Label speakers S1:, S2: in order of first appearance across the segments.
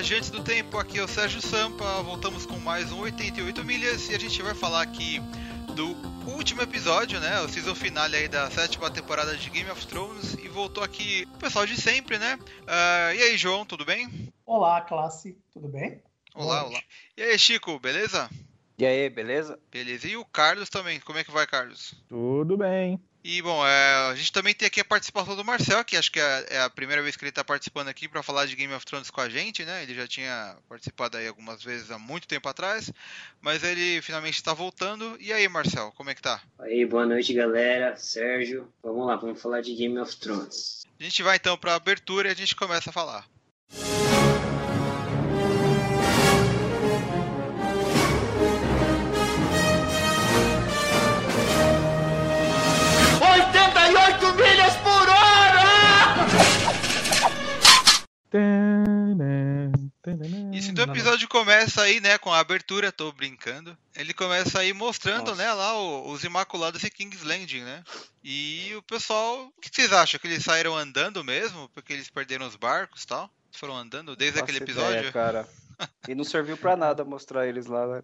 S1: viajantes do tempo, aqui é o Sérgio Sampa, voltamos com mais um 88 milhas e a gente vai falar aqui do último episódio, né, o season finale aí da sétima temporada de Game of Thrones e voltou aqui o pessoal de sempre, né? Uh, e aí, João, tudo bem?
S2: Olá, classe, tudo bem?
S1: Olá, olá. E aí, Chico, beleza?
S3: E aí, beleza?
S1: Beleza. E o Carlos também, como é que vai, Carlos?
S4: Tudo bem.
S1: E bom, é, a gente também tem aqui a participação do Marcel, que acho que é, é a primeira vez que ele está participando aqui para falar de Game of Thrones com a gente, né? Ele já tinha participado aí algumas vezes há muito tempo atrás, mas ele finalmente está voltando. E aí, Marcel, como é que tá?
S5: Aí, boa noite, galera. Sérgio, vamos lá, vamos falar de Game of Thrones.
S1: A gente vai então para a abertura e a gente começa a falar. Isso, então o episódio começa aí, né, com a abertura, tô brincando. Ele começa aí mostrando, Nossa. né, lá os Imaculados e King's Landing, né? E o pessoal, o que vocês acham? Que eles saíram andando mesmo? Porque eles perderam os barcos e tal? Foram andando desde Nossa aquele episódio? Ideia,
S3: cara. E não serviu para nada mostrar eles lá, né?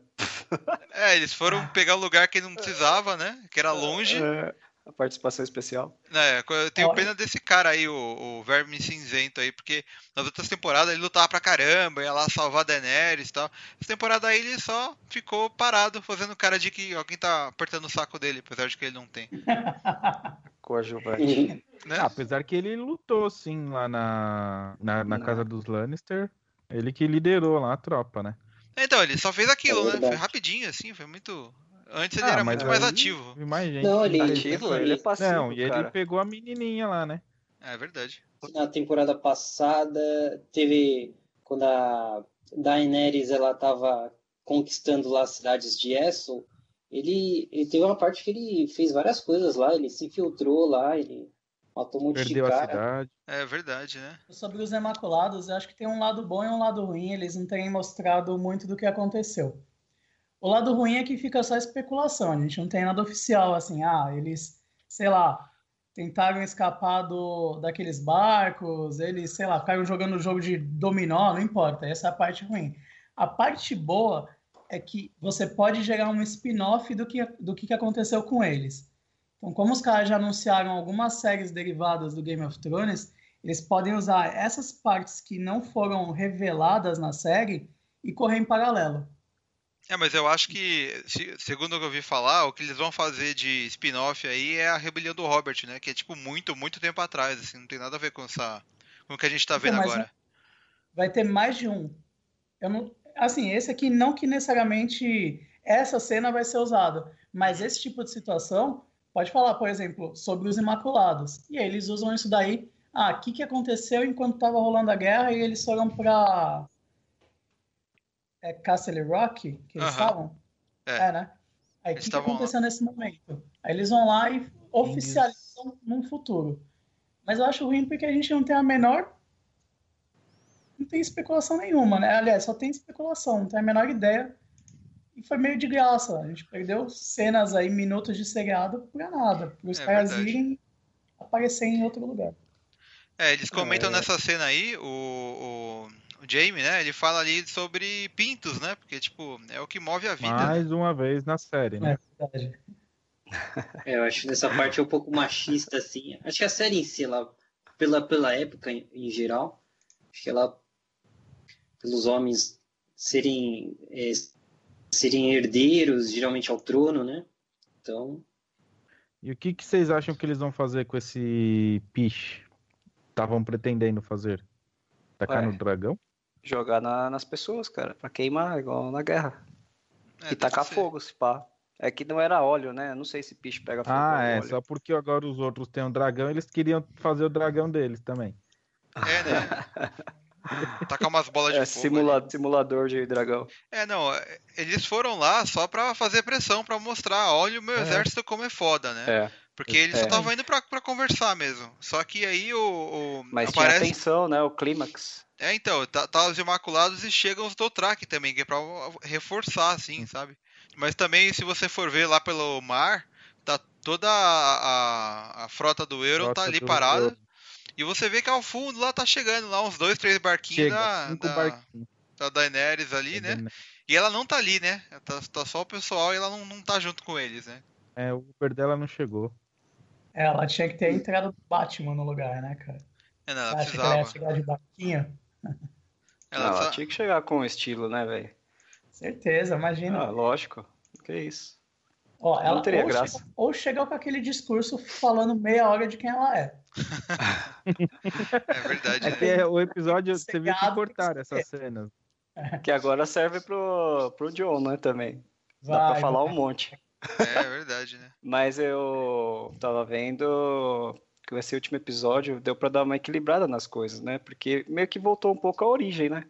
S1: É, eles foram pegar um lugar que não precisava, né? Que era longe. É
S3: a participação especial.
S1: É, eu tenho pena desse cara aí, o, o Verme Cinzento aí, porque nas outras temporadas ele lutava pra caramba, ia lá salvar Daenerys e tal. Essa temporada aí ele só ficou parado, fazendo cara de que alguém tá apertando o saco dele, apesar de que ele não tem.
S3: Coadjuvante.
S4: né? ah, apesar que ele lutou sim lá na, na, na casa dos Lannister. Ele que liderou lá a tropa, né?
S1: Então, ele só fez aquilo, é né? Foi rapidinho, assim, foi muito. Antes ele ah, era muito mais ativo.
S4: Mais gente
S3: não, ele, ativo, ele é passivo. Não,
S4: e
S3: cara.
S4: ele pegou a menininha lá, né?
S1: É verdade.
S5: Na temporada passada, teve. Quando a Daenerys ela tava conquistando lá as cidades de Essos, ele, ele teve uma parte que ele fez várias coisas lá, ele se infiltrou lá, ele matou um monte
S4: Perdeu
S5: de cara.
S4: A cidade.
S1: É verdade, né?
S2: Sobre os Imaculados, eu acho que tem um lado bom e um lado ruim, eles não têm mostrado muito do que aconteceu. O lado ruim é que fica só especulação, a gente não tem nada oficial, assim, ah, eles, sei lá, tentaram escapar do, daqueles barcos, eles, sei lá, ficaram jogando jogo de dominó, não importa, essa é a parte ruim. A parte boa é que você pode gerar um spin-off do que, do que aconteceu com eles. Então, como os caras já anunciaram algumas séries derivadas do Game of Thrones, eles podem usar essas partes que não foram reveladas na série e correr em paralelo.
S1: É, mas eu acho que, segundo o que eu ouvi falar, o que eles vão fazer de spin-off aí é a rebelião do Robert, né? Que é tipo muito, muito tempo atrás, assim, não tem nada a ver com essa. com o que a gente tá vendo agora.
S2: Vai ter mais de um. Eu não, assim, esse aqui não que necessariamente essa cena vai ser usada, mas esse tipo de situação pode falar, por exemplo, sobre os Imaculados. E aí eles usam isso daí. Ah, o que, que aconteceu enquanto estava rolando a guerra e eles foram para é Castle Rock que eles estavam? É. é. né? Aí o que, que aconteceu lá. nesse momento? Aí eles vão lá e oficializam num futuro. Mas eu acho ruim porque a gente não tem a menor. Não tem especulação nenhuma, né? Aliás, só tem especulação, não tem a menor ideia. E foi meio de graça. A gente perdeu cenas aí, minutos de seriado pra nada. Para os é, caras verdade. irem aparecer em outro lugar.
S1: É, eles comentam é... nessa cena aí, o, o o Jamie, né? Ele fala ali sobre pintos, né? Porque, tipo, é o que move a vida.
S4: Mais uma vez na série, né? É verdade.
S5: É, eu acho que nessa parte é um pouco machista, assim. Acho que a série em si, ela, pela, pela época em, em geral, acho que ela, pelos homens serem, é, serem herdeiros, geralmente ao trono, né? Então.
S4: E o que, que vocês acham que eles vão fazer com esse piche? Estavam pretendendo fazer? Tacar Ué, no dragão?
S3: Jogar na, nas pessoas, cara, pra queimar, igual na guerra. É, e tacar fogo, se pá. É que não era óleo, né? Não sei se piche pega fogo.
S4: Ah, é. Óleo. Só porque agora os outros têm um dragão, eles queriam fazer o dragão deles também.
S1: É, né? Tacar umas bolas de
S3: é,
S1: fogo.
S3: Simula simulador de dragão.
S1: É, não. Eles foram lá só pra fazer pressão, pra mostrar, olha o meu é. exército como é foda, né? É. Porque eles é. só estavam indo pra, pra conversar mesmo. Só que aí o. o
S3: Mas aparece... tinha atenção, né? O clímax.
S1: É, então, tá, tá, os Imaculados e chegam os Dothraki também, que é pra reforçar, assim, sabe? Mas também, se você for ver lá pelo mar, tá toda a, a, a frota do Euro tá ali parada. E você vê que ao fundo lá tá chegando lá uns dois, três barquinhos Chega, da, da, barquinhos. da Daenerys ali, né? E ela não tá ali, né? Tá, tá, só o pessoal e ela não, não tá junto com eles, né?
S4: É, o Uber dela não chegou.
S2: É, ela tinha que ter entrado do Batman no lugar, né, cara?
S1: É, não, ela Acha precisava. que ela ia
S2: chegar de barquinho?
S3: Ela, não, ela tinha que chegar com estilo, né, velho?
S2: Certeza, imagina.
S3: Ah, lógico. Que isso.
S2: Ó, ela, não teria ou graça. Chegou, ou chegou com aquele discurso falando meia hora de quem ela é.
S1: é verdade. É
S4: que é, o episódio, você viu que cortaram essas cenas.
S3: Que agora serve pro, pro John, né, também. Vai, Dá pra falar vai. um monte.
S1: É, é verdade, né?
S3: Mas eu tava vendo que esse último episódio deu para dar uma equilibrada nas coisas, né? Porque meio que voltou um pouco à origem, né?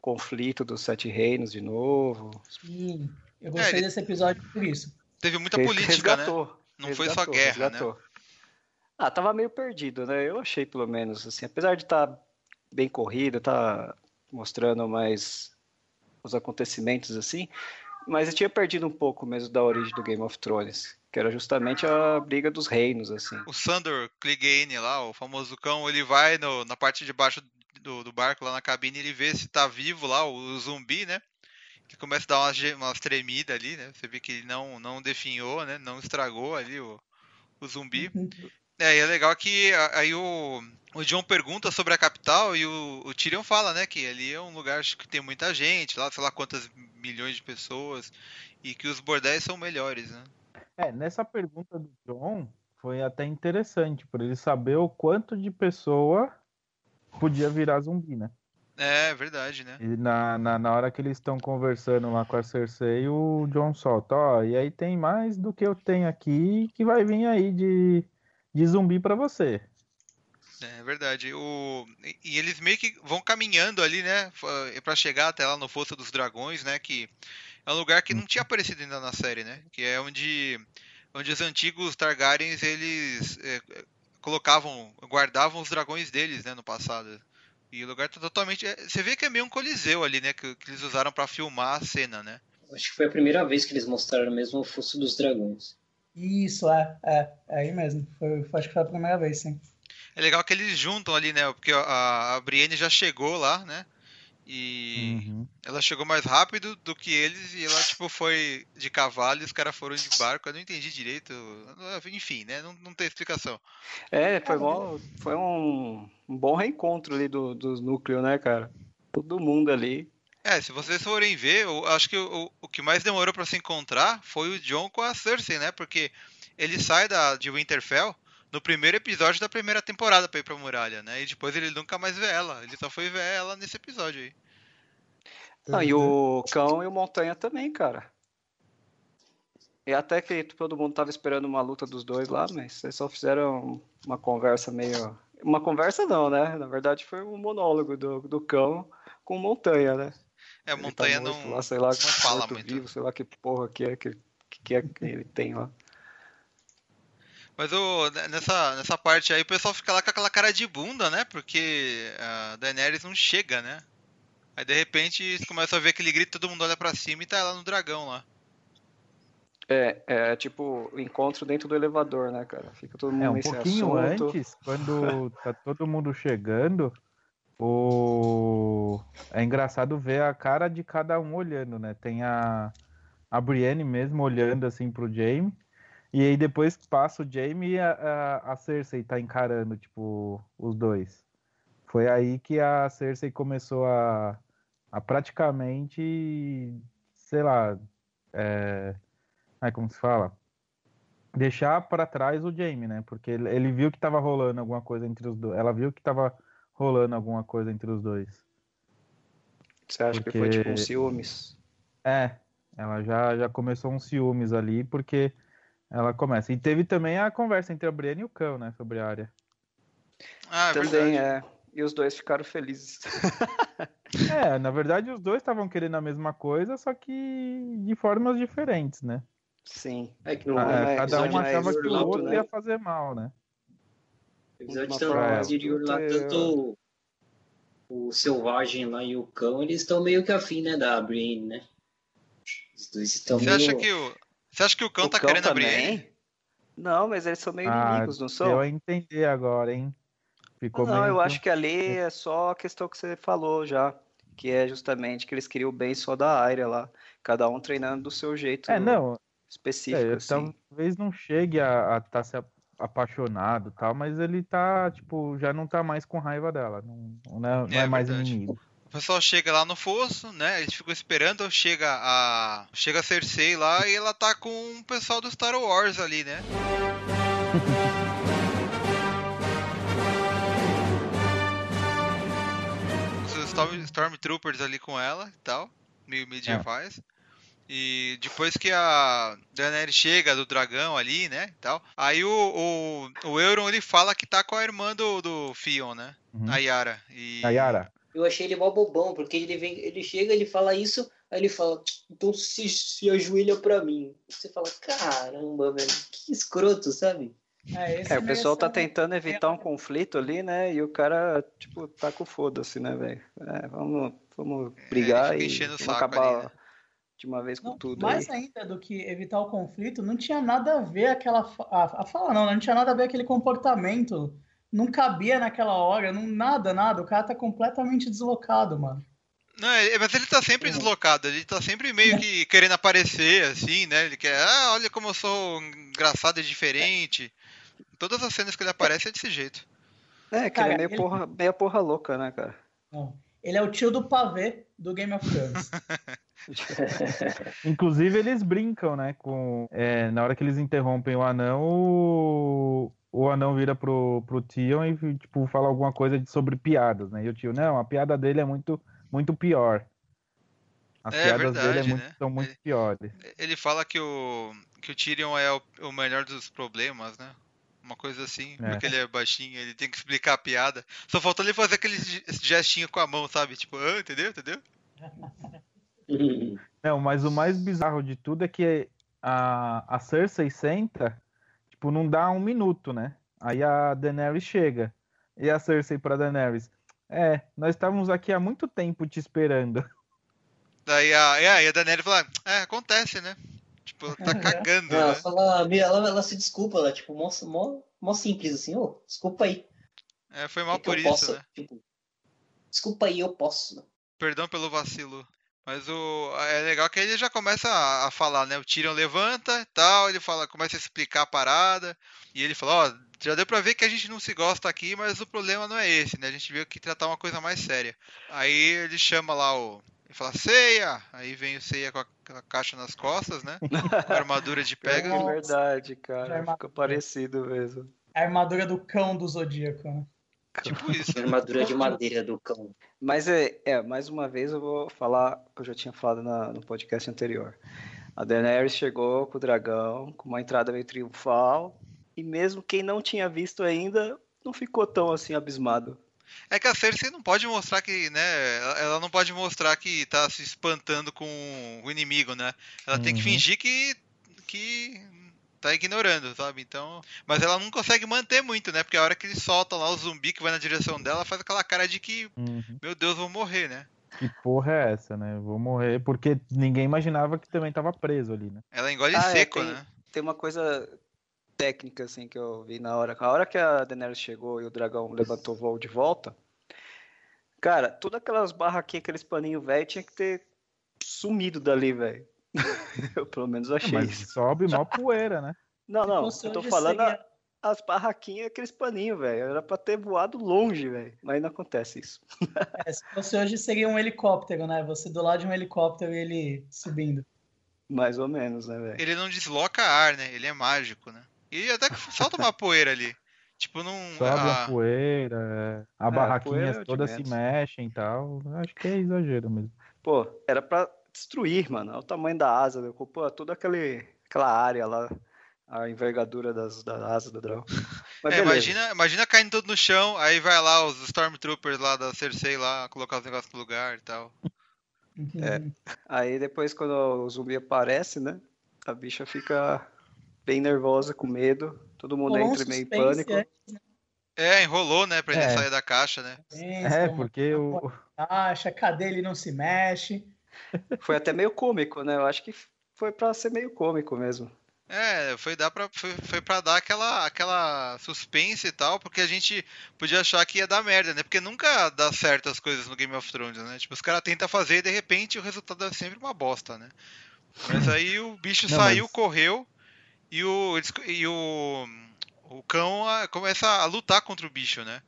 S3: Conflito dos Sete Reinos de novo.
S2: Sim, eu gostei é, desse episódio por isso.
S1: Teve muita política, resgatou, né? Não resgatou, foi só guerra, né? resgatou. né?
S3: Ah, tava meio perdido, né? Eu achei, pelo menos, assim, apesar de estar tá bem corrido, tá mostrando mais os acontecimentos, assim, mas eu tinha perdido um pouco mesmo da origem do Game of Thrones, que era justamente a briga dos reinos, assim.
S1: O Sandor Clegane lá, o famoso cão, ele vai no, na parte de baixo do, do, barco, lá na cabine, ele vê se tá vivo lá, o, zumbi, né? Que começa a dar umas, umas tremidas ali, né? Você vê que ele não, não definhou, né? Não estragou ali o, o zumbi. É, e é legal que aí o, o John pergunta sobre a capital e o, o Tyrion fala, né, que ali é um lugar que tem muita gente, lá sei lá quantas milhões de pessoas, e que os bordéis são melhores, né?
S4: É, nessa pergunta do John foi até interessante, por ele saber o quanto de pessoa podia virar zumbi, né?
S1: É, verdade, né?
S4: E na, na, na hora que eles estão conversando lá com a Cersei, o John solta, ó, e aí tem mais do que eu tenho aqui que vai vir aí de de zumbi para você.
S1: É verdade. O... E eles meio que vão caminhando ali, né? para chegar até lá no Fosso dos Dragões, né? Que é um lugar que não tinha aparecido ainda na série, né? Que é onde, onde os antigos Targaryens eles é, colocavam, guardavam os dragões deles, né? No passado. E o lugar tá totalmente. É, você vê que é meio um coliseu ali, né? Que, que eles usaram para filmar a cena, né?
S5: Acho que foi a primeira vez que eles mostraram mesmo o Fosso dos Dragões.
S2: Isso, é, é, é aí mesmo. Foi, acho que foi a primeira vez, sim.
S1: É legal que eles juntam ali, né? Porque a, a Brienne já chegou lá, né? E uhum. ela chegou mais rápido do que eles e ela, tipo, foi de cavalo e os caras foram de barco. Eu não entendi direito. Enfim, né? Não, não tem explicação.
S3: É, foi, bom, foi um, um bom reencontro ali do, do núcleo, né, cara? Todo mundo ali.
S1: É, se vocês forem ver, eu acho que o, o que mais demorou para se encontrar foi o John com a Cersei, né? Porque ele sai da, de Winterfell no primeiro episódio da primeira temporada pra ir pra muralha, né? E depois ele nunca mais vê ela. Ele só foi ver ela nesse episódio aí.
S3: Não, e o Cão e o Montanha também, cara. E até que todo mundo tava esperando uma luta dos dois lá, mas eles só fizeram uma conversa meio. Uma conversa não, né? Na verdade foi um monólogo do, do Cão com o Montanha, né?
S1: É, a tá montanha tá
S3: não,
S1: lá,
S3: sei lá,
S1: não fala muito.
S3: Vivo, sei lá que porra que é que, que, é que ele tem lá.
S1: Mas o, nessa, nessa parte aí o pessoal fica lá com aquela cara de bunda, né? Porque a Daenerys não chega, né? Aí de repente começa a ver aquele grito, todo mundo olha pra cima e tá ela no dragão lá.
S3: É, é tipo o encontro dentro do elevador, né, cara? Fica todo mundo
S4: é, um pouquinho assunto. antes, quando tá todo mundo chegando, o... É engraçado ver a cara de cada um olhando, né? Tem a, a Brienne mesmo olhando assim pro Jaime. E aí depois passa o Jaime e a, a, a, Cersei tá encarando, tipo, os dois. Foi aí que a Cersei começou a, a praticamente, sei lá, é, é como se fala? Deixar para trás o Jaime, né? Porque ele, ele viu que tava rolando alguma coisa entre os dois. Ela viu que tava rolando alguma coisa entre os dois.
S3: Você acha porque... que foi tipo um ciúmes?
S4: É, ela já, já começou um ciúmes ali, porque ela começa. E teve também a conversa entre a Brienne e o Cão, né, sobre a área.
S1: Ah,
S3: é também verdade. é. E os dois ficaram felizes.
S4: é, na verdade os dois estavam querendo a mesma coisa, só que de formas diferentes, né?
S3: Sim.
S4: É que não, ah, é, cada um achava que o outro né? ia fazer mal, né?
S5: Estão de lá, tanto o selvagem lá e o cão, eles estão meio que afim, né, da Brienne, né?
S1: Os dois estão Você meio... acha que o Você acha que o cão o tá cão querendo também? a Brienne?
S3: Não, mas eles são meio ah, inimigos, não são?
S4: Eu entendi agora, hein? Ficou
S3: Não, eu
S4: meio
S3: acho que ali é só a questão que você falou já, que é justamente que eles queriam o bem só da área lá, cada um treinando do seu jeito
S4: É, não,
S3: específico,
S4: é,
S3: assim.
S4: talvez não chegue a estar se a- apaixonado e tal, mas ele tá, tipo, já não tá mais com raiva dela. Não, não é, não
S1: É
S4: é mais inimigo.
S1: O pessoal chega lá no fosso, né? Eles ficam esperando, chega a. Chega a Cersei lá e ela tá com o pessoal do Star Wars ali, né? Os Storm, Stormtroopers ali com ela e tal, meio medievais. E depois que a Daenerys chega do dragão ali, né, e tal, aí o, o, o Euron ele fala que tá com a irmã do, do Theon, né,
S4: Uhum.
S1: a Yara. E...
S4: A Yara,
S5: Eu achei ele mó bobão, porque ele vem, ele chega, ele fala isso, aí ele fala, então se, se ajoelha pra mim. Você fala, caramba, velho, que escroto, sabe?
S2: É,
S3: É, o pessoal tá tentando evitar um conflito ali, né? E o cara, tipo, tá com foda-se, né, velho? É, vamos, vamos brigar
S1: fica
S3: e vamos acabar
S1: ali, né?
S3: De uma vez com
S2: Não,
S3: tudo
S2: mais
S3: aí.
S2: ainda do que evitar o conflito, não tinha nada a ver aquela. A, a fala não, né? não tinha nada a ver aquele comportamento. Não cabia naquela hora, não, nada, nada. O cara tá completamente deslocado, mano.
S1: Não, ele- mas ele tá sempre deslocado, ele tá sempre meio que querendo aparecer, assim, né? Ele quer, ah, olha como eu sou engraçado e diferente. Todas as cenas que ele aparece é desse jeito.
S3: É, que ele é
S2: Cara,
S3: meio
S2: ele-
S3: porra, meia porra louca, né, cara?
S2: Não. Ele é o tio do pavê do Game of Thrones.
S4: Inclusive, eles brincam, né? Com, é, na hora que eles interrompem o anão, o, o anão vira pro, pro Tion e tipo, fala alguma coisa de- sobre piadas, né? E o tio, não, a piada dele é muito, muito pior. As
S1: É
S4: piadas dele é
S1: verdade,
S4: muito-
S1: né?
S4: são muito
S1: Ele-
S4: piores.
S1: Ele fala que o, que o Tyrion é o, o melhor dos problemas, né? Uma coisa assim,
S4: É.
S1: porque ele é baixinho, ele tem que explicar a piada. Só faltou ele fazer aquele ge- gestinho com a mão, sabe? Tipo, ah, entendeu? Entendeu?
S4: Não, mas o mais bizarro de tudo é que a, a Cersei senta, tipo, não dá um minuto, né? Aí a Daenerys chega. E a Cersei pra Daenerys. É, nós estávamos aqui há muito tempo te esperando.
S1: Daí a, é, e a Daenerys fala, é, acontece, né? Tipo, ela tá cagando,
S5: Ela
S1: né?
S5: fala, meio- ela, ela se desculpa, ela, tipo, mó, mó, mó simples assim, ô, desculpa aí.
S1: É, foi mal
S5: é que
S1: por isso,
S5: posso,
S1: né?
S5: tipo, desculpa aí, eu posso.
S1: Perdão pelo vacilo. Mas o é legal que ele já começa a, a falar, né? O Tyrion levanta e tal, ele fala, começa a explicar a parada, e ele fala, ó, já deu pra ver que a gente não se gosta aqui, mas o problema não é esse, né? A gente veio aqui tratar uma coisa mais séria. Aí ele chama lá o ele fala, Ceia! Aí vem o Ceia com a, com a caixa nas costas, né? Com a armadura de
S3: que
S1: pega.
S3: é verdade, cara. Fica parecido mesmo.
S2: A armadura do cão do Zodíaco, né?
S1: Tipo isso.
S5: Armadura de madeira do cão.
S3: Mas é, é, mais uma vez eu vou falar o que eu já tinha falado na- no podcast anterior. A Daenerys chegou com o dragão, com uma entrada meio triunfal, e mesmo quem não tinha visto ainda não ficou tão assim abismado.
S1: É que a Cersei não pode mostrar que, né? ela- não pode mostrar que tá se espantando com o inimigo, né? Ela tem que
S4: Uhum.
S1: fingir que, que tá ignorando, sabe? Então. Mas ela não consegue manter muito, né? Porque a hora que eles soltam lá o zumbi que vai na direção dela, faz aquela cara de que,
S4: Uhum.
S1: meu Deus, vou morrer, né?
S4: Que porra é essa, né? Vou morrer. Porque ninguém imaginava que também tava preso ali, né?
S1: Ela engole
S3: Ah, é,
S1: seco,
S3: tem-
S1: né?
S3: Tem uma coisa técnica assim que eu vi na hora. A hora que a Daenerys chegou e o dragão levantou o voo de volta, cara, todas aquelas barraquinhas, aqueles paninhos velho tinha que ter sumido dali, velho. eu pelo menos achei
S4: Mas
S3: isso.
S4: sobe mó poeira, né?
S3: Não, não, eu tô falando a-
S2: seria-
S3: as barraquinhas, aqueles paninhos, velho. Era pra ter voado longe, velho. Mas não acontece isso.
S2: É, se fosse hoje, seria um helicóptero, né? Você do lado de um helicóptero e ele subindo.
S3: Mais ou menos, né, velho?
S1: Ele não desloca ar, né? Ele é mágico, né? E até que solta uma poeira ali. Tipo, não.
S4: Sobe a
S1: a-
S4: poeira, a
S3: É,
S4: barraquinhas
S3: poeira é
S4: todas se mexem e tal. Acho que é exagero mesmo.
S3: Pô, era pra destruir, mano. Olha o tamanho da asa, né? Ocupou toda aquele, aquela área lá. A envergadura das, da asa do dragão. Mas
S1: É, imagina, imagina caindo tudo no chão, aí vai lá os Stormtroopers lá da Cersei lá, colocar os negócios no lugar e tal.
S3: É. Aí depois, quando o zumbi aparece, né? A bicha fica bem nervosa, com medo. Todo mundo entra meio em pânico.
S1: É, enrolou, né, pra ele
S4: É.
S1: sair da caixa, né?
S4: É, porque o,
S2: Caixa, cadê ele não se mexe?
S3: Foi até meio cômico, né? Eu acho que foi pra ser meio cômico mesmo.
S1: É, foi, dar pra, foi, foi pra dar aquela, aquela suspense e tal, porque a gente podia achar que ia dar merda, né? Porque nunca dá certo as coisas no Game of Thrones, né? Tipo, os caras tentam fazer e de repente o resultado é sempre uma bosta, né? Mas aí o bicho Não, saiu, mas... correu e o, e o, o cão começa a lutar contra o bicho, né?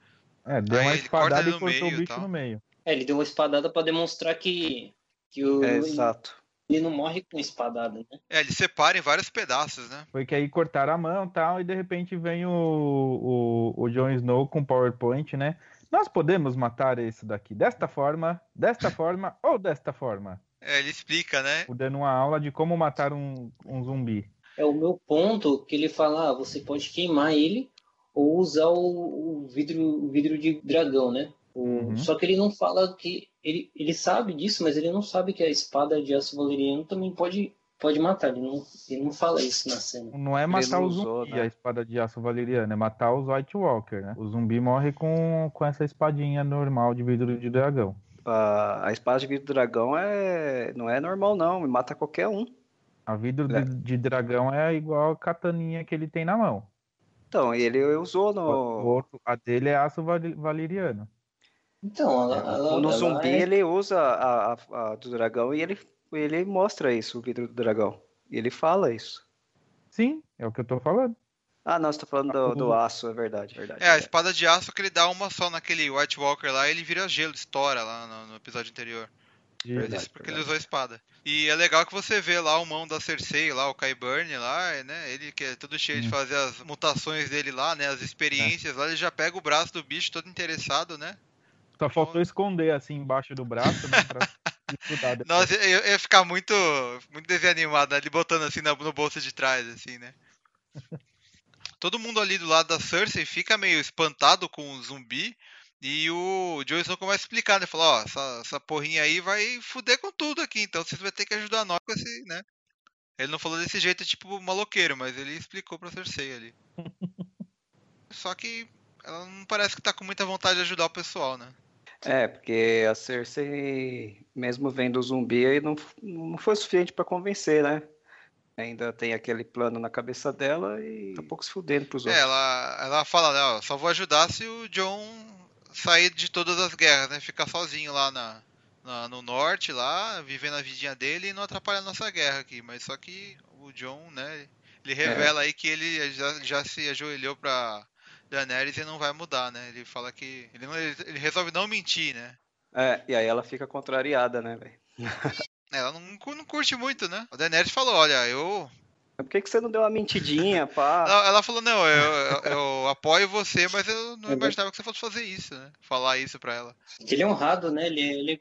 S4: É, deu aí uma espadada e cortou o bicho no meio.
S5: É, ele deu uma espadada para demonstrar que, que o.
S3: É, exato
S5: ele não morre com espadada, né?
S1: É, ele separa em vários pedaços, né?
S4: Foi que aí cortaram a mão e tal, e de repente vem o, o, o Jon Snow com PowerPoint, né? Nós podemos matar isso daqui desta forma, desta forma ou desta forma.
S1: É, ele explica, né?
S4: Dando uma aula de como matar um, um zumbi.
S5: É o meu ponto que ele fala, ah, você pode queimar ele ou usar o, o vidro, o vidro de dragão, né? Uhum. Só que ele não fala que. Ele, ele sabe disso, mas ele não sabe que a espada de aço valeriano também pode, pode matar. Ele não, ele não fala isso na cena.
S4: Não é matar o zumbi, né? a espada de aço valeriano, é matar os White Walker, né? O zumbi morre com, com essa espadinha normal de vidro de dragão.
S3: Uh, a espada de vidro de dragão é, não é normal, não. Mata qualquer um.
S4: A vidro é. de, de, dragão é igual a kataninha que ele tem na mão.
S3: Então, ele usou no. O
S4: outro, a dele é aço valeriano.
S5: Então, ela, ela,
S3: no
S5: ela
S3: zumbi é... ele usa a, a, a, do dragão e ele, ele mostra isso, o vidro do dragão. E ele fala isso.
S4: Sim, é o que eu tô falando.
S3: Ah, não, você tá falando do, do aço, é verdade, verdade.
S1: É, a espada de aço que ele dá uma só naquele White Walker lá, ele vira gelo, estoura lá no, no episódio anterior. Verdade, isso porque verdade. ele usou a espada. E é legal que você vê lá o mão da Cersei, lá, o Kyburn lá, né? Ele que é todo cheio hum. de fazer as mutações dele lá, né? As experiências é. lá, ele já pega o braço do bicho todo interessado, né?
S4: Só faltou esconder assim embaixo do braço, né, pra
S1: Nossa, eu ia ficar muito, muito desanimado? Ele botando assim no, no bolso de trás, assim, né? Todo mundo ali do lado da Cersei fica meio espantado com o zumbi. E o Jon Snow começa a explicar, né? Fala, ó, essa, essa porrinha aí vai fuder com tudo aqui, então vocês vão ter que ajudar nós com esse, né? Ele não falou desse jeito, tipo, maloqueiro, mas ele explicou pra Cersei ali. Só que ela não parece que tá com muita vontade de ajudar o pessoal, né?
S3: É, porque a Cersei, mesmo vendo o zumbi, aí não, não foi suficiente para convencer, né? Ainda tem aquele plano na cabeça dela e tá um pouco se fudendo pros é, outros.
S1: É, ela, ela fala, né, ó, só vou ajudar se o John sair de todas as guerras, né? Ficar sozinho lá na, na, no norte, lá, vivendo a vidinha dele e não atrapalhar a nossa guerra aqui. Mas só que o John, né, ele revela é. aí que ele já, já se ajoelhou pra Daenerys e não vai mudar, né? Ele fala que. Ele, não, ele resolve não mentir, né?
S3: É, e aí ela fica contrariada, né, velho?
S1: ela não, não curte muito, né? A Daenerys falou: olha, eu.
S3: Por que, que você não deu uma mentidinha, pá?
S1: Ela, falou: não, eu, eu, eu, apoio você, mas eu não imaginava que você fosse fazer isso, né? Falar isso pra ela.
S5: Ele é honrado, né? Ele, ele,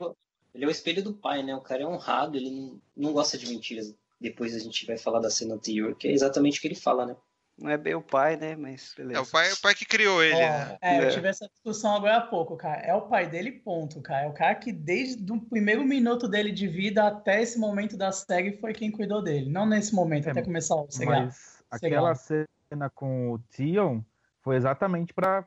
S5: ele é o espelho do pai, né? O cara é honrado, ele não, não gosta de mentiras. Depois a gente vai falar da cena anterior, que é exatamente o que ele fala, né?
S3: Não é bem o pai, né? Mas beleza.
S1: É o pai, o pai que criou ele, é, né?
S2: É, eu tive essa discussão agora há pouco, cara. É o pai dele, ponto, cara. É o cara que desde o primeiro minuto dele de vida até esse momento da série foi quem cuidou dele. Não nesse momento, é, até começar o
S4: seriado. Mas aquela cena com o Tion foi exatamente para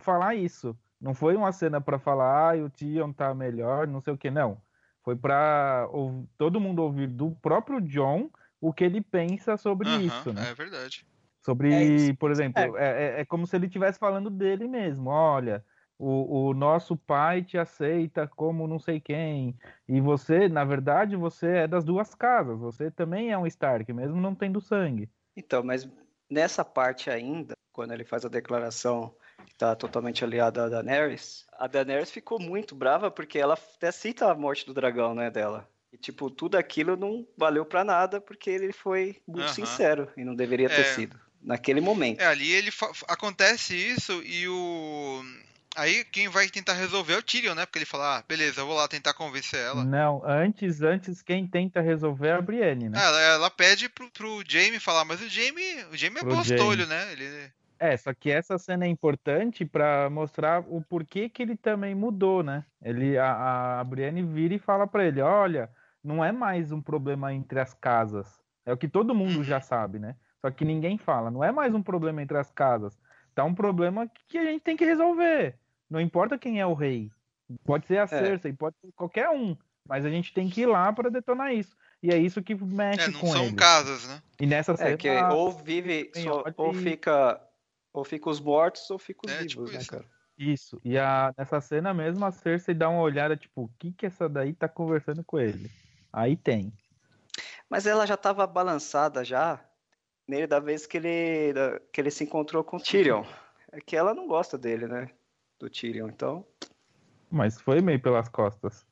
S4: falar isso. Não foi uma cena para falar, ah, o Tion tá melhor, não sei o que, não. Foi para todo mundo ouvir do próprio John o que ele pensa sobre isso, né?
S1: É verdade.
S4: Sobre, é por exemplo, é. É, é, como se ele estivesse falando dele mesmo. Olha, o, o, nosso pai te aceita como não sei quem. E você, na verdade, você é das duas casas. Você também é um Stark, mesmo não tendo sangue.
S3: Então, mas nessa parte ainda, quando ele faz a declaração que está totalmente aliada a Daenerys, a Daenerys ficou muito brava porque ela até cita a morte do dragão, né, dela. E, tipo, tudo aquilo não valeu para nada porque ele foi muito uhum. sincero e não deveria ter é. sido naquele momento.
S1: É, ali ele acontece isso e o aí quem vai tentar resolver é o Tyrion, né? Porque ele fala, ah, beleza, eu vou lá tentar convencer ela.
S4: Não, antes, antes quem tenta resolver é a Brienne, né?
S1: Ela, ela, pede pro, pro Jaime falar, mas o Jaime, o Jaime é bostolho, né? Ele
S4: é, só que essa cena é importante para mostrar o porquê que ele também mudou, né? Ele, a, a Brienne vira e fala para ele, olha, não é mais um problema entre as casas. É o que todo mundo já uhum. sabe, né? Só que ninguém fala. Não é mais um problema entre as casas. Tá um problema que a gente tem que resolver. Não importa quem é o rei. Pode ser a é. Cersei, pode ser qualquer um. Mas a gente tem que ir lá para detonar isso. e é isso que mexe é, não com
S1: são
S4: ele.
S1: casas, né?
S4: E nessa
S3: é, que ou vive, só, ou fica ou fica os mortos ou fica os é, vivos, tipo né, isso. cara?
S4: Isso. E a, nessa cena mesmo, a Cersei dá uma olhada, tipo, o que que essa daí tá conversando com ele? Aí tem.
S3: Mas ela já tava balançada já, nele da vez que ele, que ele se encontrou com Tyrion. É que ela não gosta dele, né? Do Tyrion, então...
S4: Mas foi meio pelas costas.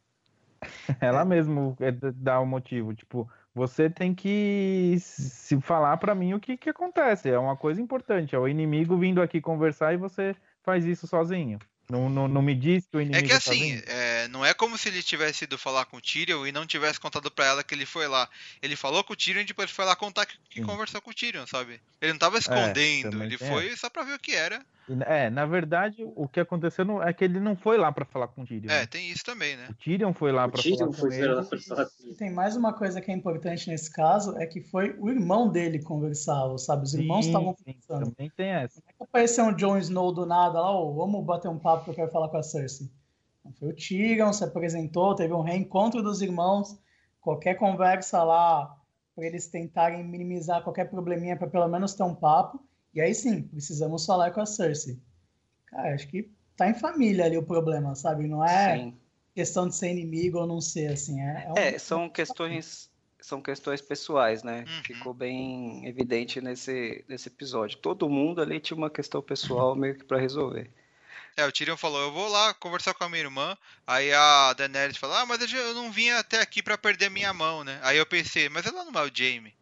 S4: Ela mesmo é, dá o motivo. Tipo, você tem que se falar para mim o que, que acontece. É uma coisa importante. É o inimigo vindo aqui conversar e você faz isso sozinho. Não, não, não me diz que o inimigo.
S1: É que assim, é, não é como se ele tivesse ido falar com o Tyrion e não tivesse contado para ela que ele foi lá. Ele falou com o Tyrion e depois foi lá contar que, que conversou com o Tyrion, sabe? Ele não tava é, escondendo, é, ele foi só pra ver o que era.
S4: É, na verdade, o que aconteceu é que ele não foi lá para falar com o Tyrion.
S1: É, tem isso também, né?
S4: O Tyrion foi lá para falar com ele.
S2: Tem mais uma coisa que é importante nesse caso, é que foi o irmão dele conversar, sabe? Os irmãos estavam conversando.
S4: Também tem essa. Como é
S2: que apareceu um Jon Snow do nada lá, oh, vamos bater um papo que eu quero falar com a Cersei. Então, foi o Tyrion, se apresentou, teve um reencontro dos irmãos, qualquer conversa lá para eles tentarem minimizar qualquer probleminha para pelo menos ter um papo. E aí sim, precisamos falar com a Cersei. Cara, acho que tá em família ali o problema, sabe? Não é sim. questão de ser inimigo ou não ser, assim. É,
S3: é, um... é são questões são questões pessoais, né? Uhum. Ficou bem evidente nesse, nesse episódio. Todo mundo ali tinha uma questão pessoal meio que para resolver.
S1: É, o Tyrion falou, eu vou lá conversar com a minha irmã. Aí a Daenerys falou, ah, mas eu não vim até aqui para perder minha mão, né? Aí eu pensei, mas ela não é o Jaime.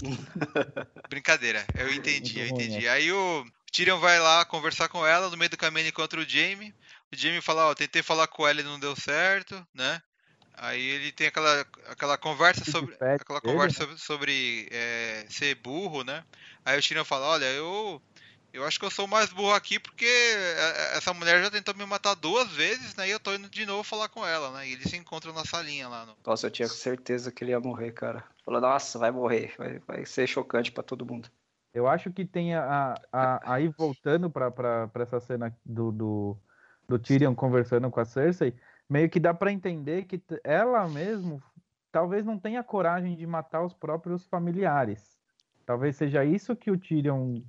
S1: Brincadeira, eu entendi, eu entendi. Aí o Tyrion vai lá conversar com ela, no meio do caminho encontra o Jaime. O Jaime fala, ó, tentei falar com ela e não deu certo, né? Aí ele tem aquela, aquela conversa sobre aquela conversa sobre, sobre é, ser burro, né? Aí o Tyrion fala, olha, eu eu acho que eu sou mais burro aqui porque é, é, essa mulher já tentou me matar duas vezes, né? E eu tô indo de novo falar com ela, né? E eles se encontram na salinha lá. No...
S3: Nossa, eu tinha certeza que ele ia morrer, cara. Falou, nossa, vai morrer. Vai, vai ser chocante para todo mundo.
S4: Eu acho que tem a, a, aí voltando para essa cena do, do, do Tyrion conversando com a Cersei, meio que dá para entender que ela mesmo talvez não tenha coragem de matar os próprios familiares. Talvez seja isso que o Tyrion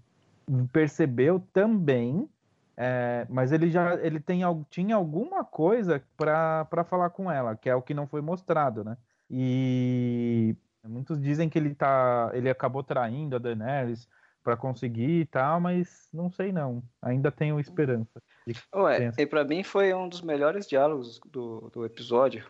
S4: percebeu também, é, mas ele já ele tem, tinha alguma coisa para falar com ela, que é o que não foi mostrado, né? E muitos dizem que ele tá, ele acabou traindo a Daenerys para conseguir e tal, mas não sei não. Ainda tenho esperança.
S3: Ué, e para mim foi um dos melhores diálogos do, do episódio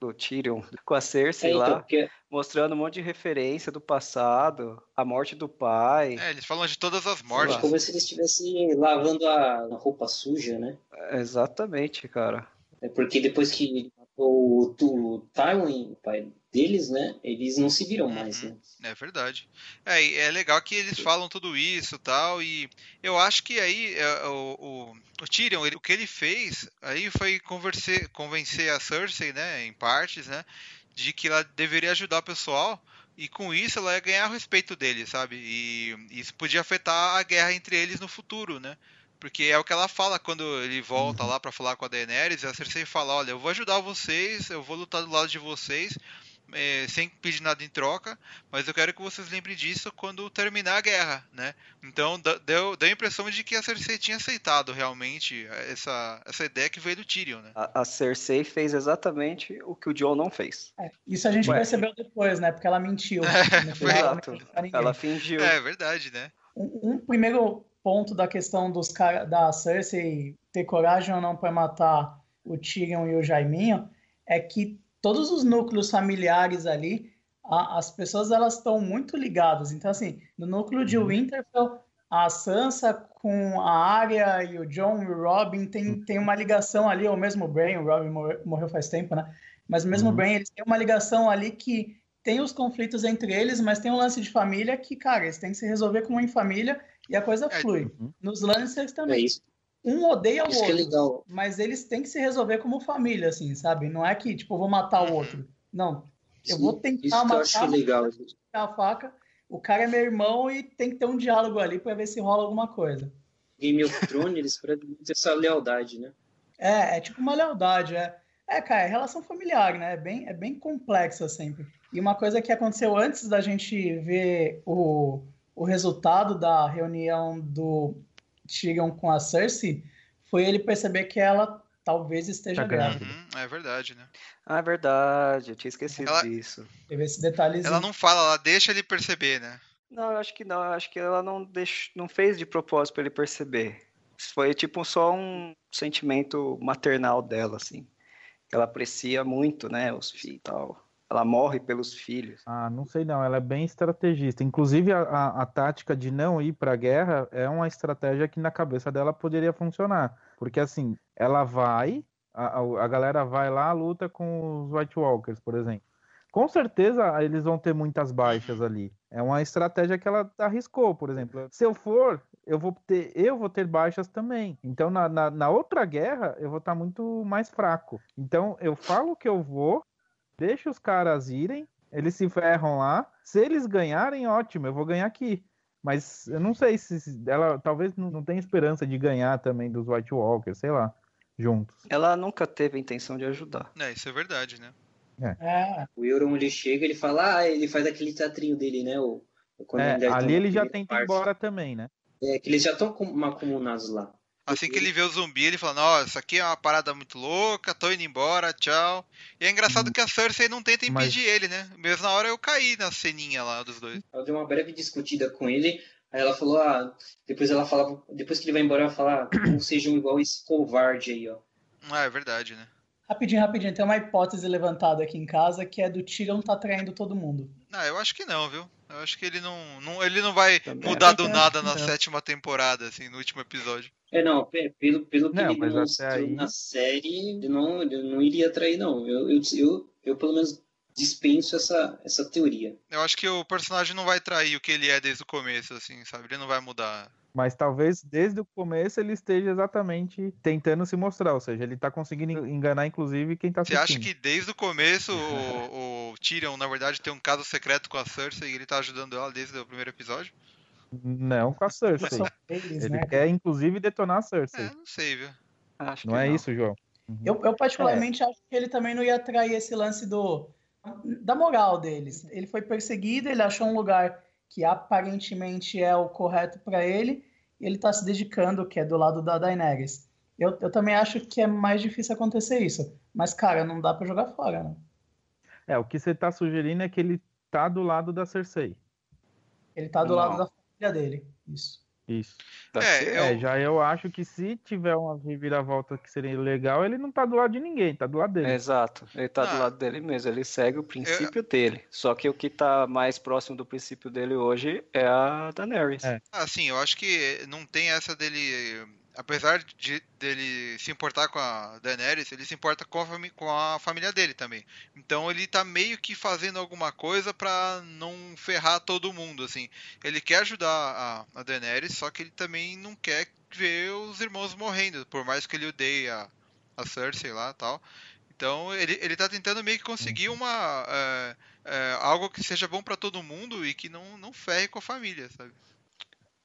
S3: do Tyrion com a Cersei é, então, lá, porque... mostrando um monte de referência do passado, a morte do pai.
S1: É, eles falam de todas as mortes.
S5: É como se eles estivessem lavando a roupa suja, né?
S3: É, exatamente, cara.
S5: É porque depois que o, o Tywin, o pai deles, né? Eles não se viram mais, uhum. né?
S1: É verdade. É, é legal que eles falam tudo isso tal, e eu acho que aí é, o, o, o Tyrion, ele, o que ele fez aí foi convencer, convencer a Cersei, né, em partes, né, de que ela deveria ajudar o pessoal, e com isso ela ia ganhar o respeito dele, sabe? E isso podia afetar a guerra entre eles no futuro, né? Porque é o que ela fala quando ele volta uhum. lá para falar com a Daenerys, a Cersei fala, olha, eu vou ajudar vocês, eu vou lutar do lado de vocês, é, sem pedir nada em troca, mas eu quero que vocês lembrem disso quando terminar a guerra, né? Então deu, deu a impressão de que a Cersei tinha aceitado realmente essa, essa ideia que veio do Tyrion, né?
S3: A, a Cersei fez exatamente o que o Jon não fez.
S2: É, isso a gente Ué. percebeu depois, né? Porque ela mentiu.
S3: É, foi... Exato. Ela fingiu.
S1: É verdade, né?
S2: Um, um primeiro ponto da questão dos cara, da Cersei ter coragem ou não para matar o Tyrion e o Jaiminho é que todos os núcleos familiares ali, a, as pessoas elas estão muito ligadas. Então, assim, no núcleo de uhum. Winterfell, a Sansa com a Arya e o John e o Robin tem, uhum. tem uma ligação ali, ou mesmo o Bran, o Robin morreu, morreu faz tempo, né? Mas mesmo uhum. o Bran, eles têm uma ligação ali que tem os conflitos entre eles, mas tem um lance de família que, cara, eles têm que se resolver como em família e a coisa é, flui. Uhum. Nos Lannisters também. É isso um odeia o Isso é outro. É mas eles têm que se resolver como família, assim, sabe? Não é que, tipo, eu vou matar o outro. Não. Eu Sim, vou tentar matar. Eu
S5: acho legal.
S2: A faca. O cara é meu irmão e tem que ter um diálogo ali para ver se rola alguma coisa.
S5: Game of Thrones, eles pregam essa lealdade, né?
S2: É, é tipo uma lealdade, é. É, cara, é relação familiar, né? É bem, é bem complexa sempre. E uma coisa que aconteceu antes da gente ver o, o resultado da reunião do Tyrion com a Cersei foi ele perceber que ela talvez esteja tá grávida.
S1: Uhum, é verdade, né?
S3: Ah, é verdade, eu tinha esquecido ela, disso.
S2: Teve esse detalhezinho.
S1: Ela não fala, ela deixa ele perceber, né?
S3: Não, eu acho que não, eu acho que ela não, deixou, não fez de propósito para ele perceber. Foi tipo só um sentimento maternal dela, assim. Ela aprecia muito, né, os filhos e tal. Ela morre pelos filhos.
S4: Ah, não sei não, ela é bem estrategista. Inclusive, a, a, a tática de não ir para a guerra é uma estratégia que na cabeça dela poderia funcionar. Porque assim, ela vai, a, a galera vai lá, luta com os White Walkers, por exemplo. Com certeza eles vão ter muitas baixas ali. É uma estratégia que ela arriscou, por exemplo. Se eu for, eu vou ter, eu vou ter baixas também. Então, na, na, na outra guerra, eu vou estar muito mais fraco. Então, eu falo que eu vou, deixa os caras irem, eles se ferram lá. Se eles ganharem, ótimo, eu vou ganhar aqui. Mas eu não sei se ela talvez não tenha esperança de ganhar também dos White Walkers, sei lá, juntos.
S3: Ela nunca teve a intenção de ajudar.
S1: É, isso é verdade, né?
S5: É. é. O Euron ele chega, ele fala, ah, ele faz aquele teatrinho dele, né? O,
S4: é, ali ele já tenta ir embora também, né?
S5: É, que eles já estão acumulados lá.
S1: Assim que ele vê o zumbi, ele fala, nossa, isso aqui é uma parada muito louca, tô indo embora, tchau. E é engraçado hum. que a Cersei não tenta impedir Mas... ele, né? Mesmo na hora eu caí na ceninha lá dos dois.
S5: Ela deu uma breve discutida com ele, aí ela falou, ah, depois ela fala, depois que ele vai embora, ela fala, ah, não sejam igual esse covarde aí, ó.
S1: Ah, é verdade, né?
S2: Rapidinho, rapidinho, tem uma hipótese levantada aqui em casa que é do Tyrion tá traindo todo mundo.
S1: Ah, eu acho que não, viu? Eu acho que ele não, não ele não vai Também mudar do nada na sétima temporada, assim, no último episódio.
S5: É, não, pelo, pelo que não, ele mostrou aí... na série, ele não, ele não iria trair, não. Eu, eu, eu, eu, pelo menos, dispenso essa, essa teoria.
S1: Eu acho que o personagem não vai trair o que ele é desde o começo, assim, sabe? Ele não vai mudar.
S4: Mas talvez desde o começo ele esteja exatamente tentando se mostrar, ou seja, ele tá conseguindo enganar inclusive quem tá
S1: Você acha que desde o começo o, o Tyrion, na verdade, tem um caso secreto com a Cersei e ele tá ajudando ela desde o primeiro episódio?
S4: Não com a Cersei. Eles, ele né? quer inclusive detonar a Cersei.
S1: É, não sei, viu?
S4: Acho não é não. isso, João.
S2: Uhum. Eu, eu, particularmente é. acho que ele também não ia trair esse lance do da moral deles. Ele foi perseguido, ele achou um lugar que aparentemente é o correto para ele, e ele está se dedicando, que é do lado da Daenerys. Eu, eu também acho que é mais difícil acontecer isso. Mas, cara, não dá para jogar fora, né?
S4: É, o que você está sugerindo é que ele tá do lado da Cersei.
S2: Ele tá do não. lado da família dele. Isso.
S4: Isso. É, eu... é, já eu acho que se tiver uma reviravolta que seria legal, ele não tá do lado de ninguém, tá do lado dele.
S3: Exato, ele tá ah. do lado dele mesmo, ele segue o princípio eu... dele. Só que o que tá mais próximo do princípio dele hoje é a Daenerys. É.
S1: Ah, sim, eu acho que não tem essa dele apesar de dele se importar com a Daenerys, ele se importa com a, com a, família dele também. Então ele tá meio que fazendo alguma coisa para não ferrar todo mundo, assim. Ele quer ajudar a, a, Daenerys, só que ele também não quer ver os irmãos morrendo, por mais que ele odeie a, a Cersei lá tal. Então ele, ele tá tentando meio que conseguir uhum. uma é, é, algo que seja bom para todo mundo e que não, não ferre com a família, sabe?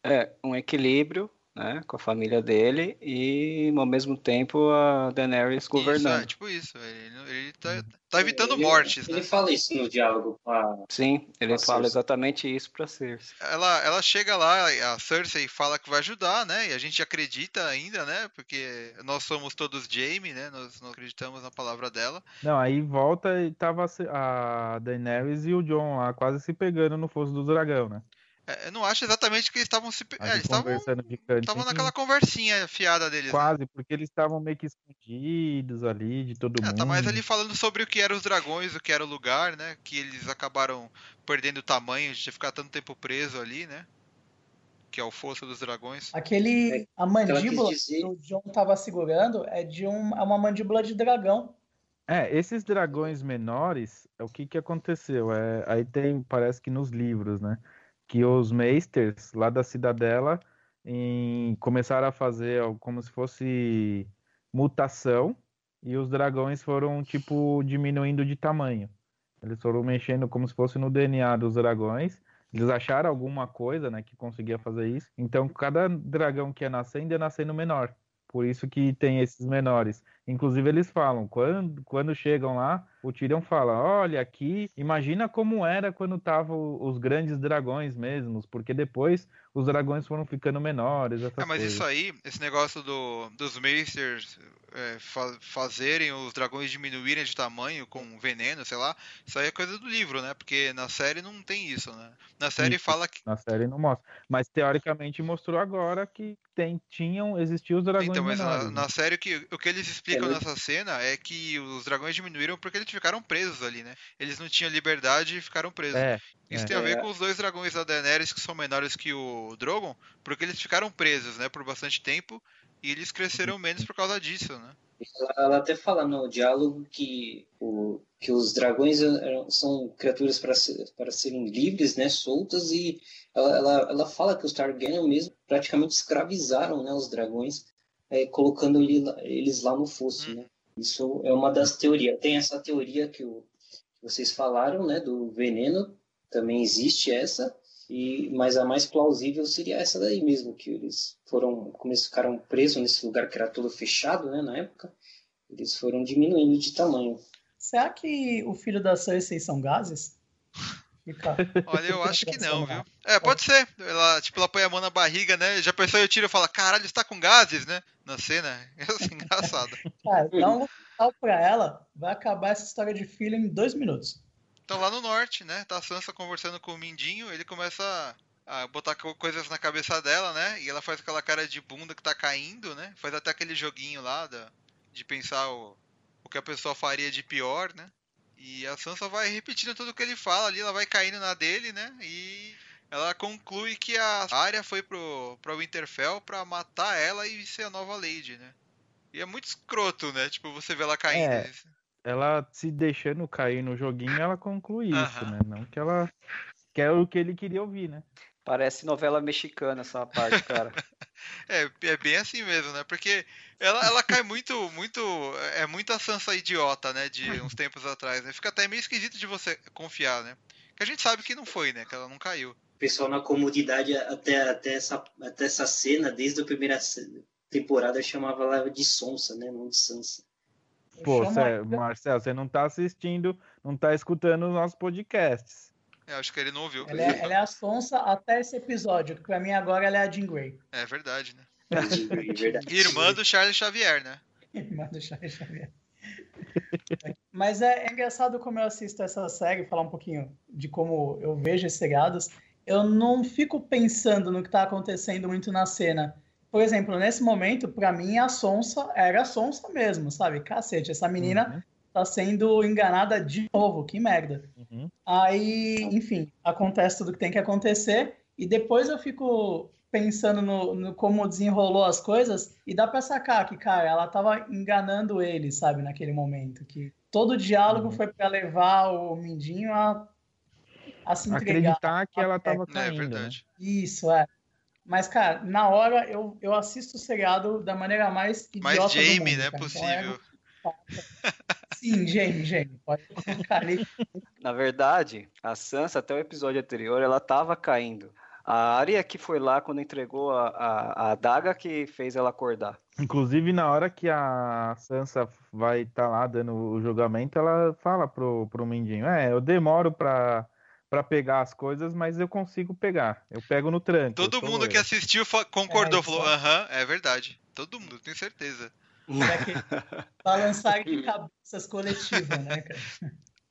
S3: É, um equilíbrio né, com a família dele e ao mesmo tempo a Daenerys governando. Isso,
S1: é, tipo isso, ele, ele tá, tá evitando ele, mortes,
S5: ele,
S1: né?
S5: fala isso no diálogo com a...
S3: Sim, ele fala Cersei. exatamente isso pra Cersei.
S1: Ela, ela chega lá, a Cersei fala que vai ajudar, né, e a gente acredita ainda, né, porque nós somos todos Jaime, né, nós, nós acreditamos na palavra dela.
S4: Não, aí volta e tava a Daenerys e o John lá quase se pegando no fosso do dragão, né?
S1: É, eu não acho exatamente que eles estavam se. É, eles estavam naquela conversinha fiada deles. Né?
S4: Quase, né? porque eles estavam meio que escondidos ali de todo é, mundo.
S1: Tá mais ali falando sobre o que eram os dragões, o que era o lugar, né? Que eles acabaram perdendo o tamanho de ficar tanto tempo preso ali, né? Que é o fosso dos dragões.
S2: Aquele. A mandíbula que o John tava segurando é de um, é uma mandíbula de dragão.
S4: É, esses dragões menores, o que que aconteceu? É, aí tem, parece que nos livros, né? Que os Meisters lá da Cidadela em, começaram a fazer como se fosse mutação e os dragões foram tipo diminuindo de tamanho. Eles foram mexendo como se fosse no DNA dos dragões. Eles acharam alguma coisa, né, que conseguia fazer isso. Então, cada dragão que ia nascendo ia nascendo menor. Por isso que tem esses menores. Inclusive eles falam, quando, quando chegam lá, o Tyrion fala, olha aqui, imagina como era quando estavam os grandes dragões mesmos, porque depois os dragões foram ficando menores.
S1: É, mas
S4: coisas.
S1: isso aí, esse negócio do, dos Maesters é, fa fazerem os dragões diminuírem de tamanho com veneno, sei lá, isso aí é coisa do livro, né? Porque na série não tem isso, né? Na série
S4: isso,
S1: fala que.
S4: Na série não mostra. Mas teoricamente mostrou agora que tem, tinham, existiam os dragões
S1: Então, mas
S4: menores,
S1: na,
S4: né?
S1: na série o que, o que eles explicam é nessa cena é que os dragões diminuíram porque eles ficaram presos ali, né? Eles não tinham liberdade e ficaram presos.
S4: É,
S1: Isso
S4: é.
S1: tem a ver com os dois dragões da Daenerys que são menores que o Drogon, porque eles ficaram presos, né, por bastante tempo e eles cresceram menos por causa disso, né?
S5: Ela até fala no diálogo que, o, que os dragões eram- são criaturas para, ser, para serem livres, né, soltas, e ela, ela, ela fala que os Targaryen mesmo praticamente escravizaram né, os dragões, é, colocando eles lá no fosso. Né? Isso é uma das teorias. Tem essa teoria que, o, que vocês falaram, né, do veneno, também existe essa, e, mas a mais plausível seria essa daí mesmo, que eles foram, como eles ficaram presos nesse lugar que era todo fechado, né, na época, eles foram diminuindo de tamanho.
S2: Será que o filho da Cersei são gases?
S1: Olha, eu acho que não, viu? É, pode ser. Ela, tipo, ela põe a mão na barriga, né? Já pensou eu tiro e fala, caralho, está com gases, né? Na cena. É assim, engraçado.
S2: Cara, dá um local pra ela, vai acabar essa história de filho em dois minutos.
S1: Então lá no norte, né? Tá a Sansa conversando com o Mindinho, ele começa a botar co- coisas na cabeça dela, né? E ela faz aquela cara de bunda que tá caindo, né? Faz até aquele joguinho lá da, de pensar o, o que a pessoa faria de pior, né? E a Sansa vai repetindo tudo que ele fala ali, ela vai caindo na dele, né? E ela conclui que a Arya foi pro, pro Winterfell pra matar ela e ser a nova Lady, né? E é muito escroto, né? Tipo, você vê ela caindo.
S4: É. Ela se deixando cair no joguinho, ela conclui isso, né? Não que ela quer o que ele queria ouvir, né?
S3: Parece novela mexicana essa parte, cara.
S1: É, é bem assim mesmo, né? Porque ela, ela cai muito, muito. É muito a Sansa idiota, né? De uns tempos atrás, né? Fica até meio esquisito de você confiar, né? Que a gente sabe que não foi, né? Que ela não caiu.
S5: O pessoal na comunidade, até, até, essa, até essa cena, desde a primeira temporada, chamava ela de Sonsa, né? Não de Sansa.
S4: Pô,
S2: chamo
S4: Cé-
S2: a-
S4: Marcel, você não tá assistindo, não tá escutando os nossos podcasts.
S1: Eu acho que ele não ouviu.
S2: Ela é, ela é a Sonsa até esse episódio, que pra mim agora ela é a Jean Grey.
S1: É verdade, né?
S5: De verdade.
S1: Irmã do Charles Xavier, né?
S2: Irmã do Charles Xavier. Mas é, é engraçado como eu assisto essa série, falar um pouquinho de como eu vejo esses seriados. Eu não fico pensando no que tá acontecendo muito na cena. Por exemplo, nesse momento, pra mim, a Sonsa era a Sonsa mesmo, sabe? Cacete, essa menina tá sendo enganada de novo, que merda.
S4: Uhum.
S2: Aí, enfim, acontece tudo que tem que acontecer. E depois eu fico pensando no, no como desenrolou as coisas. E dá pra sacar que, cara, ela tava enganando ele, sabe, naquele momento. Que todo o diálogo
S4: Uhum.
S2: foi pra levar o Mindinho a, a se entregar.
S4: Acreditar que ela tava
S1: É
S4: caindo, né?
S1: verdade.
S2: Isso, é. Mas, cara, na hora eu, eu assisto o seriado da maneira mais idiota
S1: Mas
S2: do
S1: Jamie,
S2: mundo,
S1: né?
S2: cara. Então,
S1: Possível.
S2: é- Sim, Jamie, Jamie. Pode colocar ali.
S3: Na verdade, a Sansa, até o episódio anterior, ela tava caindo. A Arya que foi lá quando entregou a, a, a adaga que fez ela acordar.
S4: Inclusive, na hora que a Sansa vai estar lá dando o julgamento, ela fala pro, pro Mindinho: É, eu demoro pra, pra pegar as coisas, mas eu consigo pegar. Eu pego no tranco. eu
S1: Todo mundo
S4: eu."
S1: que assistiu concordou,
S2: É,
S1: falou, aham, é verdade. Todo mundo, tenho certeza.
S2: Balançar de cabeças coletivas, né, cara?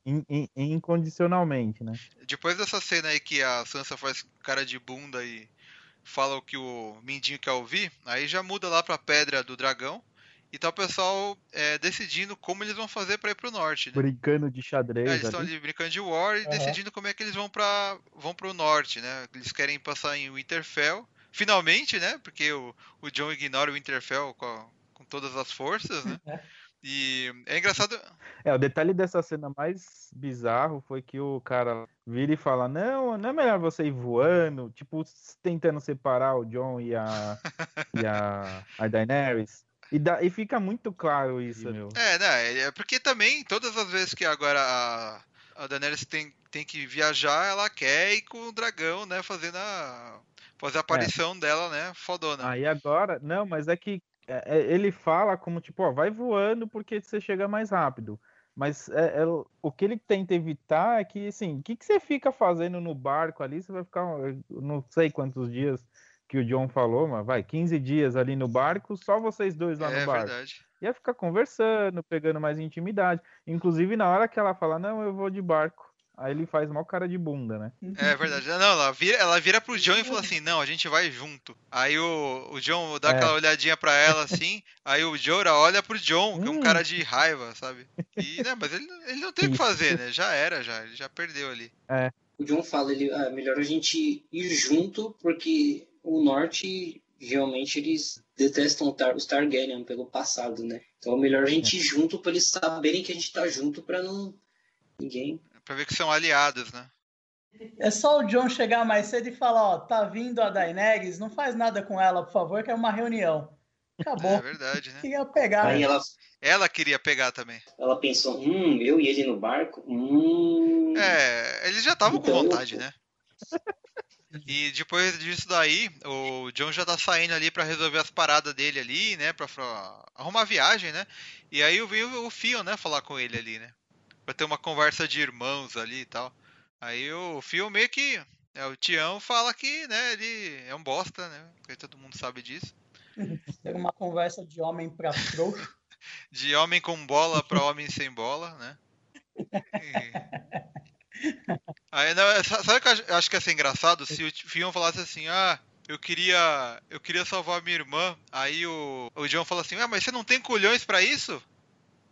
S4: In- in- incondicionalmente, né?
S1: Depois dessa cena aí que a Sansa faz cara de bunda e fala o que o Mindinho quer ouvir, aí já muda lá pra Pedra do Dragão. E tá o pessoal é, decidindo como eles vão fazer pra ir pro norte, né?
S4: Brincando de
S1: É,
S4: xadrez
S1: eles estão
S4: ali.
S1: brincando de War e
S2: Aham.
S1: decidindo como é que eles vão para vão pro norte, né? Eles querem passar em Winterfell. Finalmente, né? Porque o, o John ignora o Winterfell com, a- com todas as forças, né?
S2: É.
S1: E é engraçado.
S4: É, o detalhe dessa cena mais bizarro foi que o cara vira e fala: Não, não é melhor você ir voando, tipo, tentando separar o John e a, e a, a Daenerys. E, dá, e fica muito claro isso, meu.
S1: É, né? É porque também, todas as vezes que agora a, a Daenerys tem, tem que viajar, ela quer ir com o dragão, né? Fazendo a. Fazer a aparição dela, né? Fodona.
S4: Aí agora, não, mas é que é, é, ele fala como tipo, ó, vai voando porque você chega mais rápido. Mas é, é, o que ele tenta evitar é que, assim, o que, que você fica fazendo no barco ali? Você vai ficar, não sei quantos dias que o John falou, mas vai, 15 dias ali no barco, só vocês dois lá é, no barco. Verdade. Ia ficar conversando, pegando mais intimidade. Inclusive, na hora que ela fala, não, eu vou de barco. Aí ele faz mal cara de bunda, né?
S1: É verdade. Não, ela vira, ela vira pro John e fala assim: Não, a gente vai junto. Aí o, o John dá é. aquela olhadinha pra ela assim. aí o Jorah olha pro John, que é um cara hum. de raiva, sabe? E, né, mas ele, ele não tem o que fazer, né? Já era, já. Ele já perdeu ali.
S5: É. O John fala: ele, ah, melhor a gente ir junto, porque o norte realmente eles detestam os Targaryen pelo passado, né? Então é melhor a gente ir junto pra eles saberem que a gente tá junto pra não. Ninguém
S1: Pra ver que são aliados, né?
S2: É só o John chegar mais cedo e falar, ó, tá vindo a Daenerys, não faz nada com ela, por favor, que é uma reunião. Acabou. É
S1: verdade, né?
S2: Queria pegar.
S5: Aí ela...
S1: ela queria pegar também.
S5: Ela pensou, hum, eu e ele no barco? Hum...
S1: É, eles já estavam então, com vontade, eu... né? E depois disso daí, o John já tá saindo ali para resolver as paradas dele ali, né? Pra, pra arrumar a viagem, né? E aí eu vi o Fion, né, falar com ele ali, né? Vai ter uma conversa de irmãos ali e tal. Aí o filme meio que. É, o Tião fala que né, ele é um bosta, né? Porque todo mundo sabe disso.
S2: Tem uma conversa de homem pra trouxa.
S1: de homem com bola pra homem sem bola, né? E... Aí, não, sabe o que eu acho que ia ser engraçado? Se o Fion falasse assim, ah, eu queria. Eu queria salvar minha irmã. Aí o, o John fala assim, ah, mas você não tem colhões para isso?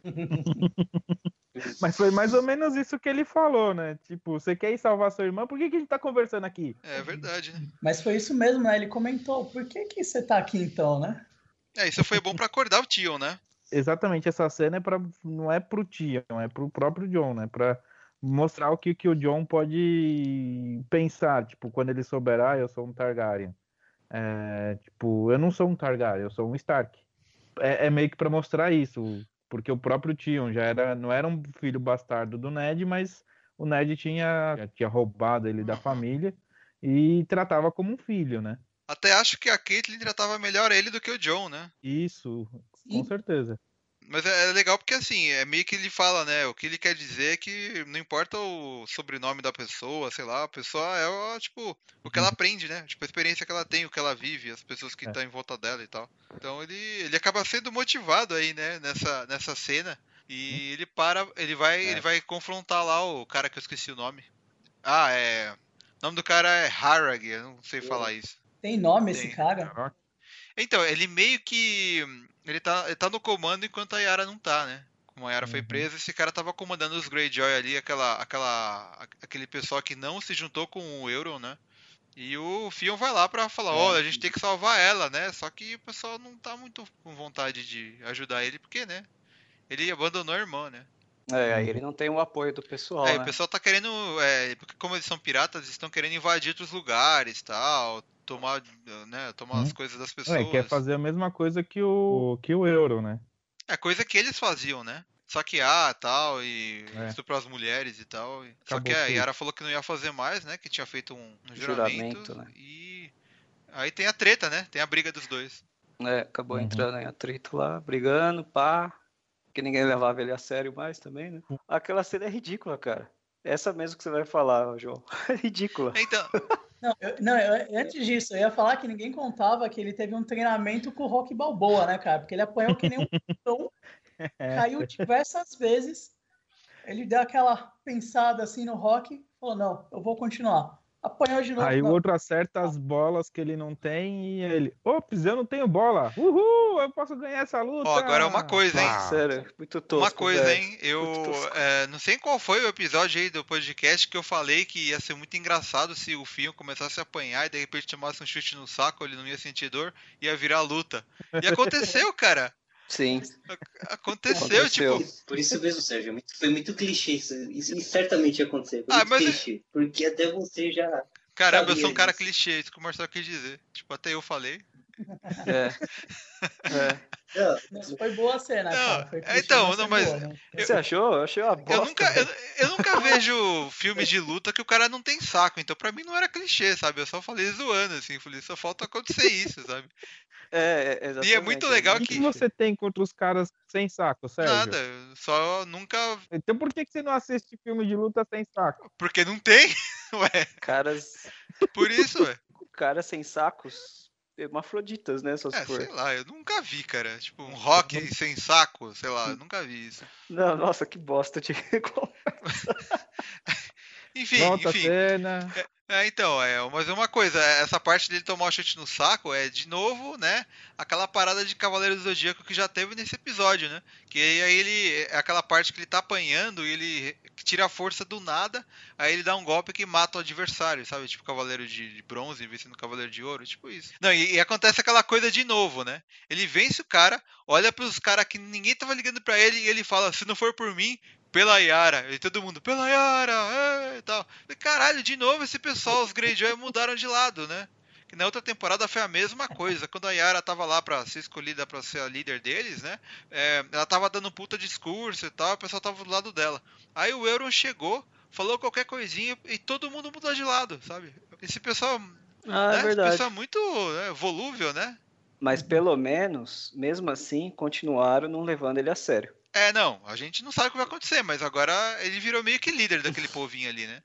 S4: Mas foi mais ou menos isso que ele falou, né? Tipo, você quer ir salvar sua irmã, por que, que a gente tá conversando aqui?
S1: É verdade, né?
S2: Mas foi isso mesmo, né? Ele comentou, por que, que você tá aqui então, né?
S1: É, isso foi bom para acordar o Tion, né?
S4: Exatamente, essa cena é pra, não é pro Tion, é pro próprio John, né? Pra mostrar o que, que o John pode pensar, tipo, quando ele souber, ah, eu sou um Targaryen. É, tipo, eu não sou um Targaryen, eu sou um Stark. É, é meio que pra mostrar isso porque o próprio Tion já era, não era um filho bastardo do Ned, mas o Ned tinha, tinha roubado ele da família e tratava como um filho, né?
S1: Até acho que a Caitlyn tratava melhor ele do que o John, né?
S4: Isso, com certeza.
S1: Mas é, é, legal porque assim, é meio que ele fala, né? O que ele quer dizer é que não importa o sobrenome da pessoa, sei lá, a pessoa é tipo o que ela uhum. aprende, né? Tipo, a experiência que ela tem, o que ela vive, as pessoas que estão é. em volta dela e tal. Então ele, ele acaba sendo motivado aí, né, nessa, nessa cena. E uhum. ele para, ele vai, é. ele vai confrontar lá o cara que eu esqueci o nome. Ah, é. O nome do cara é Harag, eu não sei falar isso.
S2: Tem nome Tem. esse cara?
S1: Então, ele meio que ele tá, ele tá no comando enquanto a Yara não tá, né? Como a Yara uhum. foi presa, esse cara tava comandando os Greyjoy ali, aquela, aquela, aquele pessoal que não se juntou com o Euron, né? E o Fion vai lá para falar, olha, a gente tem que salvar ela, né? Só que o pessoal não tá muito com vontade de ajudar ele, porque, né? Ele abandonou a irmã, né?
S3: É, aí ele não tem o apoio do pessoal. É, né?
S1: o pessoal tá querendo. É, porque como eles são piratas, eles estão querendo invadir outros lugares tal tomar, né, tomar hum. as coisas das pessoas.
S4: É, quer fazer a mesma coisa que o, que o euro, né?
S1: É coisa que eles faziam, né? Saquear tal, e é. estuprar as mulheres e tal. Acabou Só que a Yara falou que não ia fazer mais, né? Que tinha feito um, um juramento. juramento né? E aí tem a treta, né? Tem a briga dos dois.
S3: É, acabou uhum. entrando em atrito lá, brigando, pá. Que ninguém levava ele a sério mais também, né? Hum. Aquela cena é ridícula, cara. Essa mesmo que você vai falar, João. É ridícula.
S1: Então,
S2: não, eu, não eu, antes disso, eu ia falar que ninguém contava que ele teve um treinamento com o Rock Balboa, né, cara? Porque ele apanhou que nem um pão, é. caiu diversas vezes. Ele deu aquela pensada assim no Rock, falou: não, eu vou continuar. Apanhou de novo.
S4: Aí o outro acerta as bolas que ele não tem e ele, ops, eu não tenho bola. Uhul, eu posso ganhar essa luta.
S1: Ó, agora é uma coisa, hein?
S3: Ah, Sério, muito tosco.
S1: Uma coisa, velho. hein? Eu é, não sei qual foi o episódio aí do podcast que eu falei que ia ser muito engraçado se o Fio começasse a apanhar e de repente tomasse um chute no saco, ele não ia sentir dor, ia virar luta. E aconteceu, cara.
S3: Sim.
S1: Aconteceu, Aconteceu, tipo.
S5: Por isso mesmo, Sérgio. É foi muito clichê isso. Isso certamente ia acontecer. Foi ah, mas... clichê. Porque até você já.
S1: Caramba, eu sou um cara clichê, isso que o Marcelo quis dizer. Tipo, até eu falei.
S3: É.
S2: é. Mas foi boa a cena,
S1: não, clichê, então, não, mas. Boa, né?
S3: eu, você achou? Eu achei uma bosta.
S1: Eu nunca, eu, eu, nunca vejo filmes de luta que o cara não tem saco. Então, pra mim, não era clichê, sabe? Eu só falei zoando, assim. Falei, só falta acontecer isso, sabe?
S3: É,
S1: é e é muito legal que...
S4: O que você tem contra os caras sem saco, Sérgio?
S1: Nada, só nunca...
S4: Então por que você não assiste filme de luta sem saco?
S1: Porque não tem, ué.
S3: Caras...
S1: Por isso, ué.
S3: Caras sem sacos hermafroditas, né? Só
S1: é, sei lá, eu nunca vi, cara. Tipo, um rock sem saco, sei lá, eu nunca vi isso.
S3: Não, nossa, que bosta de
S1: Enfim, Volta enfim. Cena. É, é, então, é, mas uma coisa, essa parte dele tomar o chute no saco é, de novo, né, aquela parada de Cavaleiro do Zodíaco que já teve nesse episódio, né? Que aí ele, é aquela parte que ele tá apanhando e ele tira a força do nada, aí ele dá um golpe que mata o adversário, sabe? Tipo Cavaleiro de, de Bronze vencendo Cavaleiro de Ouro, tipo isso. Não, e, e, acontece aquela coisa de novo, né? Ele vence o cara, olha pros caras que ninguém tava ligando para ele e ele fala, se não for por mim, pela Yara. E todo mundo, pela Yara, é, e tal. E, caralho, de novo esse pessoal, os Greyjoy mudaram de lado, né? Que na outra temporada foi a mesma coisa. Quando a Yara tava lá pra ser escolhida pra ser a líder deles, né? É, ela tava dando puta discurso e tal, o pessoal tava do lado dela. Aí o Euron chegou, falou qualquer coisinha e todo mundo mudou de lado, sabe? Esse pessoal.
S3: Ah, é né? é verdade. Esse
S1: pessoal é muito né, volúvel, né?
S3: Mas pelo menos, mesmo assim, continuaram não levando ele a sério.
S1: É, não, a gente não sabe o que vai acontecer, mas agora ele virou meio que líder daquele povinho ali, né?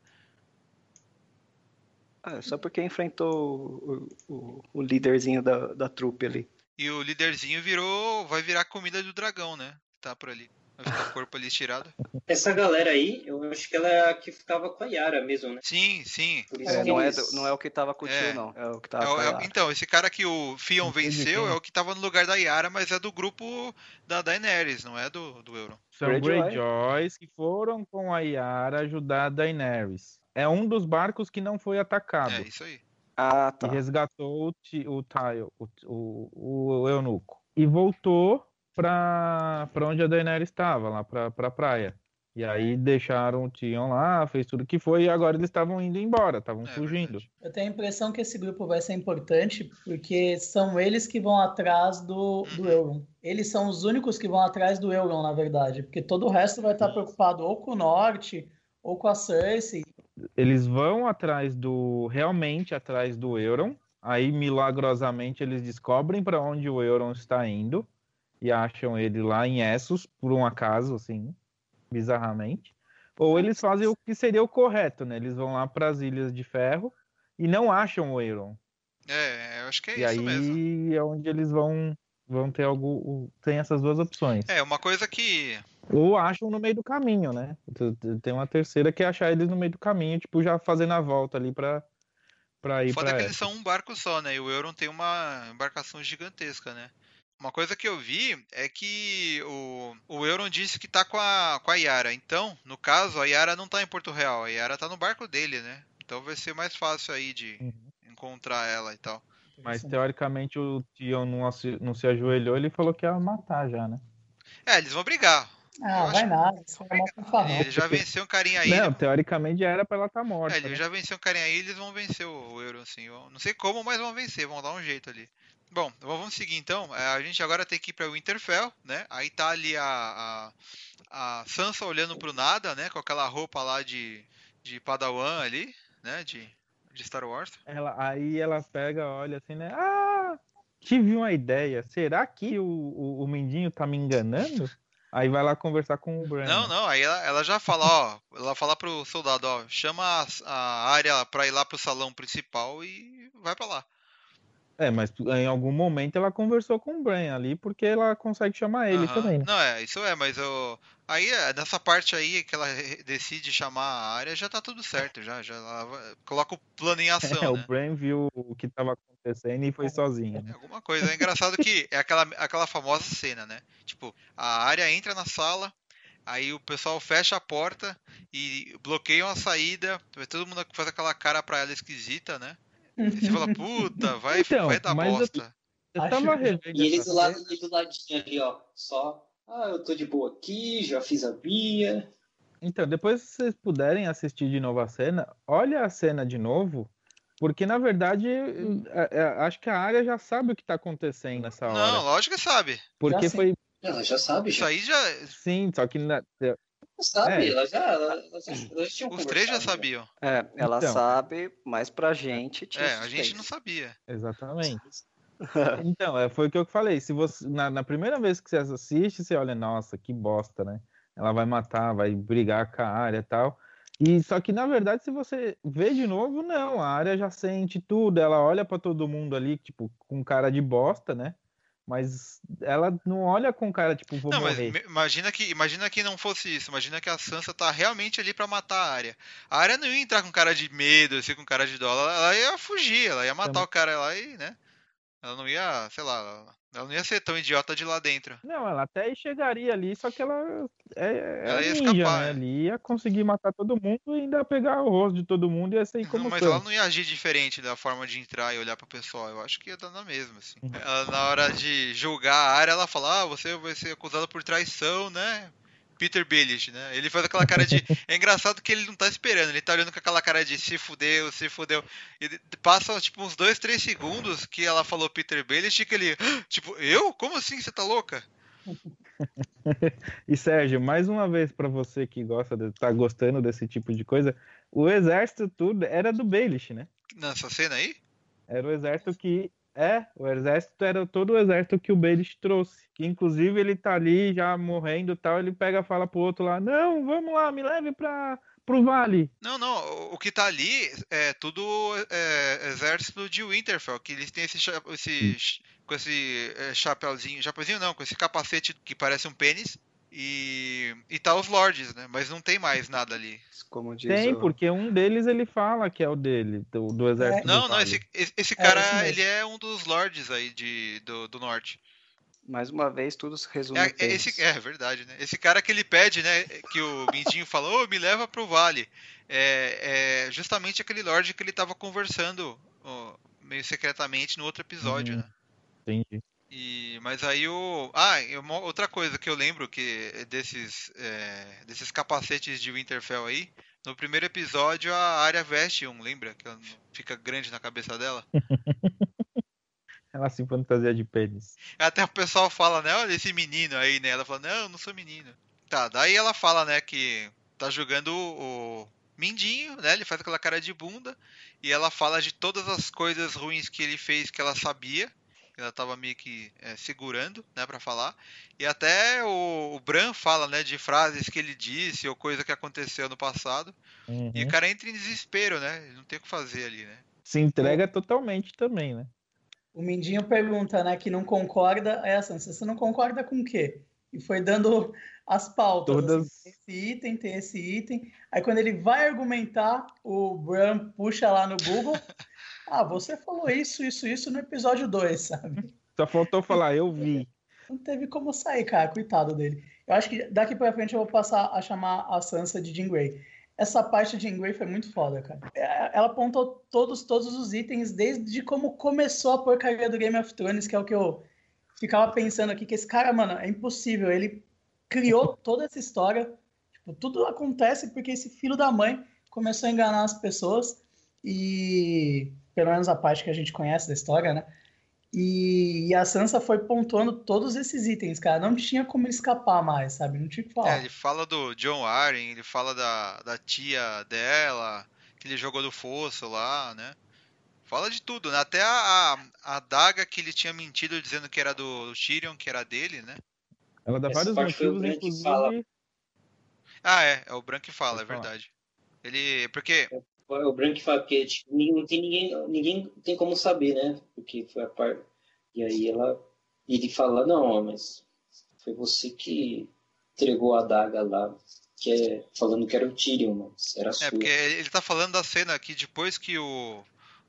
S3: Ah, só porque enfrentou o, o, o, líderzinho da, da trupe ali.
S1: E o líderzinho virou. vai virar comida do dragão, né? Tá por ali. O corpo ali estirado.
S5: Essa galera aí, eu acho que ela é a que ficava com a Yara mesmo, né?
S1: Sim, sim.
S3: É, não, é do, não é o que tava com o tio, é. não. É o que tava é, com a
S1: é Yara. Então, esse cara que o Fion venceu é o que tava no lugar da Yara, mas é do grupo da Daenerys, não é do, do Euron.
S4: São Greyjoys que foram com a Yara ajudar a Daenerys. É um dos barcos que não foi atacado. É,
S1: isso aí.
S3: Ah, tá.
S4: E resgatou o, o Tile, o, o, o eunuco. E voltou pra, pra onde a Daenerys estava, lá pra, pra praia. E aí deixaram o Tion lá, fez tudo que foi, e agora eles estavam indo embora, estavam é, fugindo.
S2: Eu tenho a impressão que esse grupo vai ser importante, porque são eles que vão atrás do, do uhum. Euron. Eles são os únicos que vão atrás do Euron, na verdade, porque todo o resto vai estar preocupado ou com o Norte, ou com a Cersei.
S4: Eles vão atrás do. realmente atrás do Euron. Aí, milagrosamente, eles descobrem para onde o Euron está indo e acham ele lá em Essos, por um acaso, assim, bizarramente. Ou eles fazem o que seria o correto, né? Eles vão lá para as Ilhas de Ferro e não acham o Euron.
S1: É, eu acho que é
S4: e
S1: isso mesmo.
S4: E aí é onde eles vão vão ter algo tem essas duas opções.
S1: É, uma coisa que
S4: ou acham no meio do caminho, né? Tem uma terceira que é achar eles no meio do caminho, tipo já fazendo a volta ali para para ir para.
S1: Foda que eles são um barco só, né? E o Euron tem uma embarcação gigantesca, né? Uma coisa que eu vi é que o, o Euron disse que tá com a, com a Yara. Então, no caso, a Yara não tá em Porto Real. A Yara tá no barco dele, né? Então vai ser mais fácil aí de uhum. encontrar ela e tal.
S4: Mas teoricamente o Tion não, não se ajoelhou, ele falou que ia matar já, né?
S1: É, eles vão brigar.
S2: Ah, vai nada.
S1: Ele já venceu um carinha aí.
S4: Não, teoricamente já era pra ela estar tá morta.
S1: É, ele né? já venceu um carinha aí, eles vão vencer o Euro, assim. Não sei como, mas vão vencer, vão dar um jeito ali. Bom, vamos seguir então. É, a gente agora tem que ir para o Winterfell, né? Aí tá ali a, a, a Sansa olhando pro nada, né? Com aquela roupa lá de, de Padawan ali, né? De, de Star Wars.
S4: Ela, aí ela pega, olha assim, né? Ah, tive uma ideia. Será que o, o, o Mindinho tá me enganando? Aí vai lá conversar com o Brandon.
S1: Não, não, aí ela, ela já fala, ó, ela fala pro soldado, ó, chama a, a área pra ir lá pro salão principal e vai para lá.
S4: É, mas em algum momento ela conversou com o Bran ali, porque ela consegue chamar ele uhum. também. Né?
S1: Não, é, isso é, mas eu. Aí, é, nessa parte aí que ela decide chamar a área, já tá tudo certo, já. já ela coloca o plano em ação. É,
S4: né? o Bran viu o que tava acontecendo e foi sozinho.
S1: Né? Alguma coisa. É engraçado que é aquela, aquela famosa cena, né? Tipo, a área entra na sala, Aí o pessoal fecha a porta e bloqueiam a saída. Todo mundo faz aquela cara pra ela esquisita, né? Você fala, puta, vai, então, vai dar bosta.
S5: Eu, eu tava revendo. E ele do lado do ladinho ali, ó. Só. Ah, eu tô de boa aqui, já fiz a via.
S4: Então, depois se vocês puderem assistir de novo a cena, olha a cena de novo, porque na verdade acho que a área já sabe o que tá acontecendo nessa hora.
S1: Não, lógico que sabe.
S4: Porque foi.
S5: Ela já sabe.
S1: Isso aí já.
S4: Sim, só que na...
S5: Sabe, é. ela já, ela, ela já,
S1: Os três já sabiam.
S3: É, ela então. sabe, mas pra gente
S1: É, a gente não sabia.
S4: Exatamente. então, é, foi o que eu falei. Se você na, na, primeira vez que você assiste, você olha, nossa, que bosta, né? Ela vai matar, vai brigar com a área e tal. E só que na verdade, se você vê de novo, não, a área já sente tudo, ela olha para todo mundo ali, tipo, com cara de bosta, né? Mas ela não olha com cara, tipo, vou
S1: não,
S4: morrer.
S1: Mas imagina que, imagina que não fosse isso. Imagina que a Sansa tá realmente ali para matar a área. A área não ia entrar com cara de medo, assim, com cara de dó. Ela, ela ia fugir, ela ia matar Também. o cara lá e, né? Ela não ia, sei lá, ela não ia ser tão idiota de lá dentro.
S4: Não, ela até chegaria ali, só que ela é, é ela ia ninja, escapar, né? É. Ali ia conseguir matar todo mundo e ainda pegar o rosto de todo mundo e ia sair como
S1: não, Mas ela não ia agir diferente da forma de entrar e olhar pro pessoal. Eu acho que ia dar na mesma, assim. Uhum. Ela, na hora de julgar a área, ela fala, ah, você vai ser acusada por traição, né? Peter Baelish, né? Ele faz aquela cara de. É engraçado que ele não tá esperando, ele tá olhando com aquela cara de se fudeu, se fudeu. E passa tipo uns dois, três segundos que ela falou Peter Baelish e que ele. Tipo, eu? Como assim? Você tá louca?
S4: e Sérgio, mais uma vez para você que gosta de tá gostando desse tipo de coisa, o exército tudo era do Baelish, né?
S1: Nessa cena aí?
S4: Era o exército que é, o exército era todo o exército que o Baelish trouxe. Que inclusive ele tá ali já morrendo e tal. Ele pega e fala pro outro lá: Não, vamos lá, me leve pra, pro vale.
S1: Não, não. O que tá ali é tudo é, exército de Winterfell. Que eles têm esse, esse com esse é, chapéuzinho. Chapeuzinho não, com esse capacete que parece um pênis. E, e tá os lords, né? Mas não tem mais nada ali.
S4: Como diz tem, o... porque um deles ele fala que é o dele, do, do exército.
S1: É. Não, não, esse, esse cara, é, ele é um dos lords aí de, do, do norte.
S3: Mais uma vez, tudo se resume
S1: é, é, esse, é verdade, né? Esse cara que ele pede, né? Que o Mindinho falou, oh, me leva pro vale. É, é justamente aquele lord que ele tava conversando oh, meio secretamente no outro episódio, hum, né?
S4: Entendi.
S1: E, mas aí o. Ah, uma outra coisa que eu lembro que desses, é, desses capacetes de Winterfell aí. No primeiro episódio a área veste um, lembra? Que fica grande na cabeça dela.
S4: Ela se fantasia de pênis.
S1: Até o pessoal fala, né? Olha esse menino aí, né? Ela fala, não, eu não sou menino. Tá, daí ela fala, né, que tá jogando o Mindinho, né? Ele faz aquela cara de bunda. E ela fala de todas as coisas ruins que ele fez que ela sabia ela estava meio que é, segurando, né, para falar. E até o, o, Bran fala, né, de frases que ele disse ou coisa que aconteceu no passado. Uhum. E o cara entra em desespero, né? Ele não tem o que fazer ali, né?
S4: Se entrega o... totalmente também, né?
S2: O Mindinho pergunta, né, que não concorda. É assim, você não concorda com o quê? E foi dando as pautas.
S4: Todas... Assim,
S2: tem esse item, tem esse item. Aí quando ele vai argumentar, o Bran puxa lá no Google. Ah, você falou isso, isso, isso no episódio 2, sabe?
S4: Só faltou falar, eu vi.
S2: Não teve como sair, cara, coitado dele. Eu acho que daqui pra frente eu vou passar a chamar a Sansa de Jean Grey. Essa parte de Jean Grey foi muito foda, cara. É, ela apontou todos, todos os itens, desde como começou a porcaria do Game of Thrones, que é o que eu ficava pensando aqui, que esse cara, mano, é impossível. Ele criou toda essa história. Tipo, tudo acontece porque esse filho da mãe começou a enganar as pessoas. E pelo menos a parte que a gente conhece da história, né? E, e, a Sansa foi pontuando todos esses itens, cara. Não tinha como escapar mais, sabe? Não tinha que falar.
S1: É, ele fala do John Arryn, ele fala da, da tia dela, que ele jogou do fosso lá, né? Fala de tudo, né? Até a, a, a daga que ele tinha mentido dizendo que era do, do Tyrion, que era dele, né?
S4: Ela dá vários motivos, inclusive. Fala.
S1: Ah, é, é o Bran que fala, é verdade. Ele. Porque
S5: o Branco fala que tipo, não tem ninguém, ninguém tem como saber, né? Porque foi a parte. E aí ela. Ele fala, não, mas foi você que entregou a daga lá, que é, falando que era o Tyrion, mas era é, sua.
S1: É, porque ele tá falando da cena que depois que o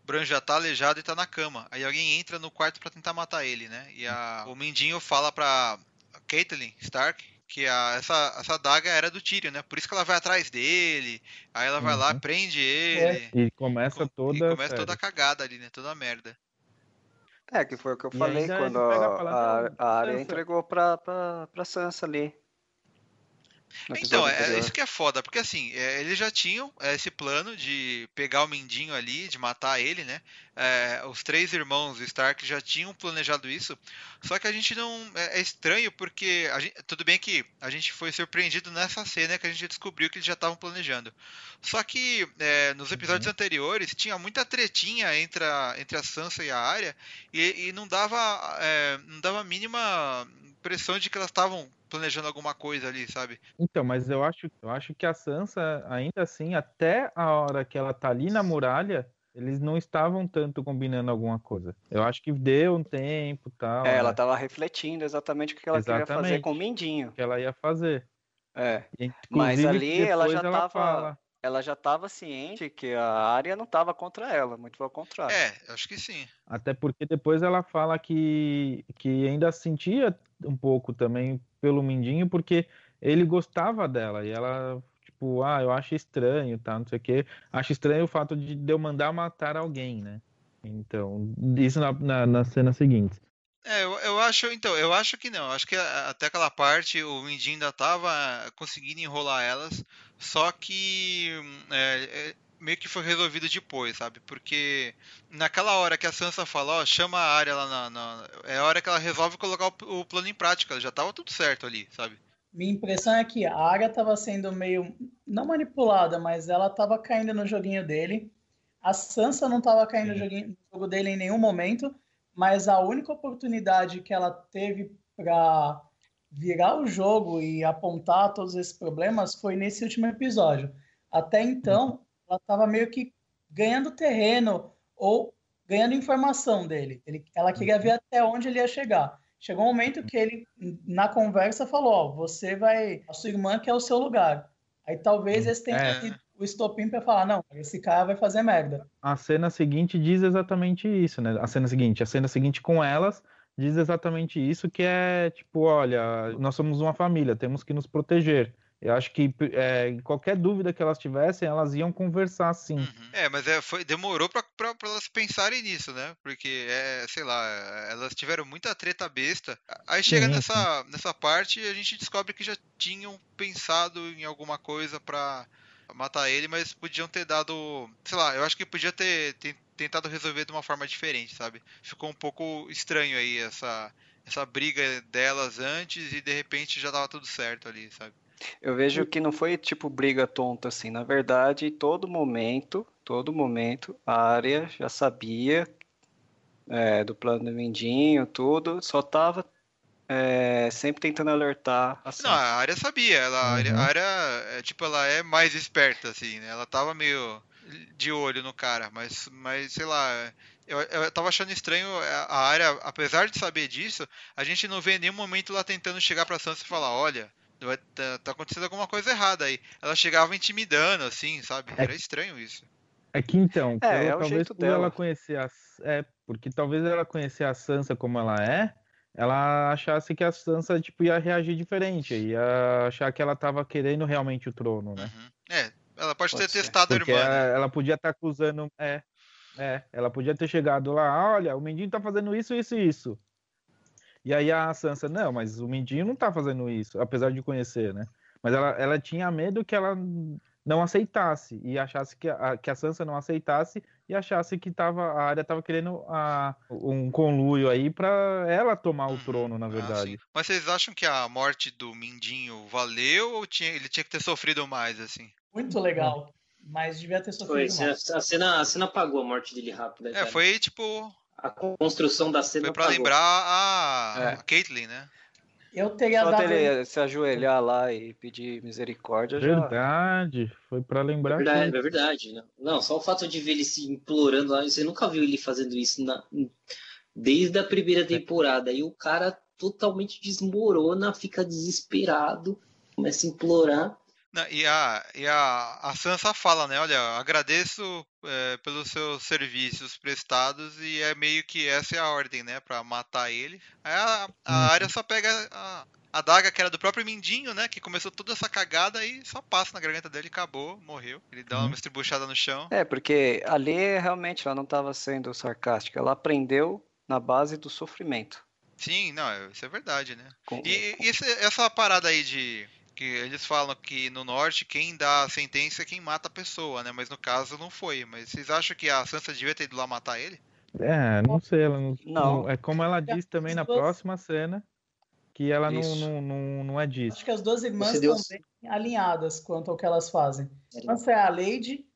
S1: Bran já tá aleijado e tá na cama. Aí alguém entra no quarto para tentar matar ele, né? E a, o Mindinho fala pra Caitlyn Stark que a, essa, essa daga era do Tyrion, né? Por isso que ela vai atrás dele, aí ela vai uhum. lá, prende ele.
S4: É. E começa toda. E
S1: começa toda a cagada ali, né? Toda a merda.
S3: É, que foi o que eu e falei quando a, a, a área entregou pra, pra, pra Sansa ali.
S1: Então, é isso que é foda, porque assim, é, eles já tinham é, esse plano de pegar o Mindinho ali, de matar ele, né? É, os três irmãos Stark já tinham planejado isso, só que a gente não. É, é estranho porque. Gente, tudo bem que a gente foi surpreendido nessa cena que a gente descobriu que eles já estavam planejando. Só que é, nos episódios uhum. anteriores tinha muita tretinha entre a, entre a Sansa e a Arya e, e não dava. É, não dava a mínima impressão de que elas estavam planejando alguma coisa ali, sabe?
S4: Então, mas eu acho, eu acho que a Sansa, ainda assim, até a hora que ela tá ali na muralha, eles não estavam tanto combinando alguma coisa. Eu acho que deu um tempo tal.
S3: É, ela estava refletindo exatamente o que ela exatamente, queria fazer com o Mindinho. O
S4: que ela ia fazer.
S3: É. Mas ali ela já ela tava. Ela já estava ciente que a área não estava contra ela, muito pelo contrário.
S1: É, acho que sim.
S4: Até porque depois ela fala que, que ainda sentia um pouco também pelo Mindinho, porque ele gostava dela e ela, tipo, ah, eu acho estranho, tá, não sei o quê. Acho estranho o fato de, eu mandar matar alguém, né? Então, isso na, na, na cena seguinte.
S1: É, eu, eu, acho, então, eu acho que não. Acho que até aquela parte o Mindinho ainda tava conseguindo enrolar elas, só que é, é, meio que foi resolvido depois, sabe? Porque naquela hora que a Sansa fala, ó, chama a área lá na, na, É a hora que ela resolve colocar o, o, plano em prática, já tava tudo certo ali, sabe?
S2: Minha impressão é que a área tava sendo meio. não manipulada, mas ela tava caindo no joguinho dele. A Sansa não tava caindo no, joguinho, no jogo dele em nenhum momento, mas a única oportunidade que ela teve para virar o jogo e apontar todos esses problemas foi nesse último episódio. Até então, ela estava meio que ganhando terreno ou ganhando informação dele. Ele, ela queria uhum. ver até onde ele ia chegar. Chegou um momento que ele, na conversa, falou: Ó, você vai. A sua irmã quer o seu lugar. Aí talvez esse tenha é. sido o estopim para falar: não, esse cara vai fazer merda.
S4: A cena seguinte diz exatamente isso, né? A cena seguinte. A cena seguinte com elas diz exatamente isso: que é tipo, olha, nós somos uma família, temos que nos proteger. Eu acho que é, qualquer dúvida que elas tivessem, elas iam conversar sim. Uhum.
S1: É, mas é, foi, demorou para elas pensarem nisso, né? Porque, é, sei lá, elas tiveram muita treta besta. Aí chega sim, nessa, sim. nessa parte e a gente descobre que já tinham pensado em alguma coisa para matar ele, mas podiam ter dado. Sei lá, eu acho que podia ter, ter tentado resolver de uma forma diferente, sabe? Ficou um pouco estranho aí essa, essa briga delas antes e de repente já tava tudo certo ali, sabe?
S3: Eu vejo que não foi tipo briga tonta assim. Na verdade, todo momento, todo momento, a área já sabia é, do plano do Mindinho, tudo, só tava é, sempre tentando alertar.
S1: Assim. Não, a área sabia. Ela, uhum. A área, é, tipo, ela é mais esperta, assim, né? Ela tava meio de olho no cara, mas, mas sei lá. Eu, eu tava achando estranho a área, apesar de saber disso, a gente não vê em nenhum momento lá tentando chegar pra Sansa e falar: olha, Tá, tá, acontecendo alguma coisa errada aí. Ela chegava intimidando, assim, sabe? É Era estranho isso.
S4: É que então, é, é talvez por dela. ela conhecer a. É, porque talvez ela conhecer a Sansa como ela é, ela achasse que a Sansa tipo, ia reagir diferente, ia achar que ela tava querendo realmente o trono, né?
S1: Uhum. É, ela pode, pode ter ser. testado porque a irmã.
S4: Ela, né? ela podia estar tá acusando. É, é, ela podia ter chegado lá, olha, o Mendinho tá fazendo isso, isso e isso. E aí a Sansa, não, mas o Mindinho não tá fazendo isso, apesar de conhecer, né? Mas ela, ela tinha medo que ela não aceitasse e achasse que a, que a Sansa não aceitasse e achasse que tava, a área tava querendo a, um conluio aí para ela tomar o uhum. trono, na ah, verdade.
S1: Ah, Mas vocês acham que a morte do Mindinho valeu ou tinha, ele tinha que ter sofrido mais, assim?
S2: Muito legal. Mas devia ter sofrido
S5: foi, mais. A cena, a cena apagou a morte dele rápido.
S1: É, foi tipo
S5: a construção da cena.
S1: Foi pra lembrar a, é. a Caitlyn, né?
S2: Eu teria Só dado.
S3: Ele se ajoelhar lá e pedir misericórdia.
S4: Verdade, já... foi para lembrar.
S5: É verdade, é verdade. Né? Não, só o fato de ver ele se implorando lá, você nunca viu ele fazendo isso na... desde a primeira temporada. E o cara totalmente desmorona, fica desesperado, começa a implorar.
S1: E a, e a, a Sansa fala, né? Olha, agradeço é, pelos seus serviços prestados e é meio que essa é a ordem, né? Pra matar ele. Aí a, a uhum. área só pega a, a daga que era do próprio Mindinho, né? Que começou toda essa cagada e só passa na garganta dele, acabou, morreu. Ele dá uma uhum. estribuchada no chão.
S3: É, porque ali realmente ela não estava sendo sarcástica. Ela aprendeu na base do sofrimento.
S1: Sim, não, isso é verdade, né? Com, e, e essa parada aí de Que eles falam que no norte quem dá a sentença é quem mata a pessoa, né? Mas no caso não foi. Mas vocês acham que a Sansa devia ter ido lá matar ele?
S4: É, não sei, ela não, não. É como ela diz também na próxima cena, que ela não, não, não, não é disso.
S2: Acho que as duas irmãs estão bem alinhadas quanto ao que elas fazem. Sansa é a Lady,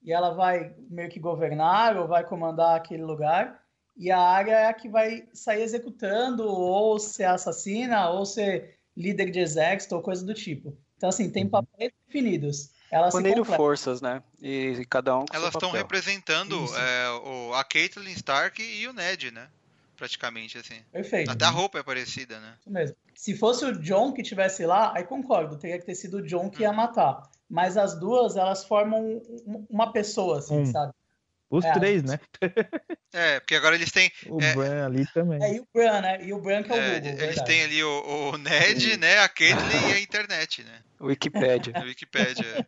S2: e ela vai meio que governar ou vai comandar aquele lugar. E a Arya é a que vai sair executando, ou ser assassina, ou ser líder de exército, ou coisa do tipo. Então, assim, tem uhum. papéis definidos.
S3: Elas Uniram forças, né? E, e, cada um com
S1: Elas estão representando é, o, a Caitlyn Stark e o Ned, né? Praticamente, assim.
S2: Perfeito.
S1: Até a roupa é parecida, né?
S2: Isso mesmo. Se fosse o John que tivesse lá, aí concordo, teria que ter sido o John que ia uhum. matar. Mas as duas, elas formam uma pessoa, assim, sabe?
S4: Os é, três, né?
S1: É, porque agora eles têm.
S4: O
S1: é,
S4: Bran ali também.
S2: É, e o Bran, né? E o Bran que é o é,
S1: Google. Eles verdade. têm ali o, o Ned, né? A Caitlyn e a internet, né?
S3: Wikipedia.
S1: Wikipedia.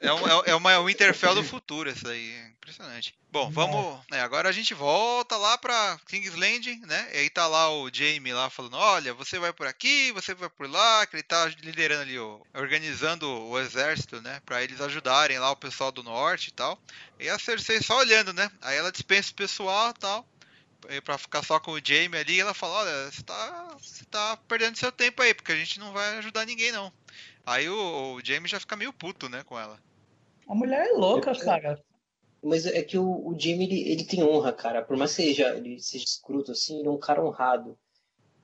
S1: É, um, é, é uma é um Interfell do futuro, isso aí. Impressionante. Bom, vamos. É, agora a gente volta lá pra King's Landing, né? E aí tá lá o Jamie lá falando: olha, você vai por aqui, você vai por lá, que ele tá liderando ali, ó, organizando o exército, né? Pra eles ajudarem lá o pessoal do norte e tal. E a Cersei só olhando, né? Aí ela dispensa o pessoal e tal. Pra ficar só com o Jamie ali, ela fala: olha, você tá, você tá perdendo seu tempo aí, porque a gente não vai ajudar ninguém, não. Aí o, o Jamie já fica meio puto, né, com ela.
S2: A mulher é louca, é, cara.
S5: Mas é que o, o Jimmy, ele, ele, tem honra, cara. Por mais que seja, ele seja escruto, assim, ele é um cara honrado.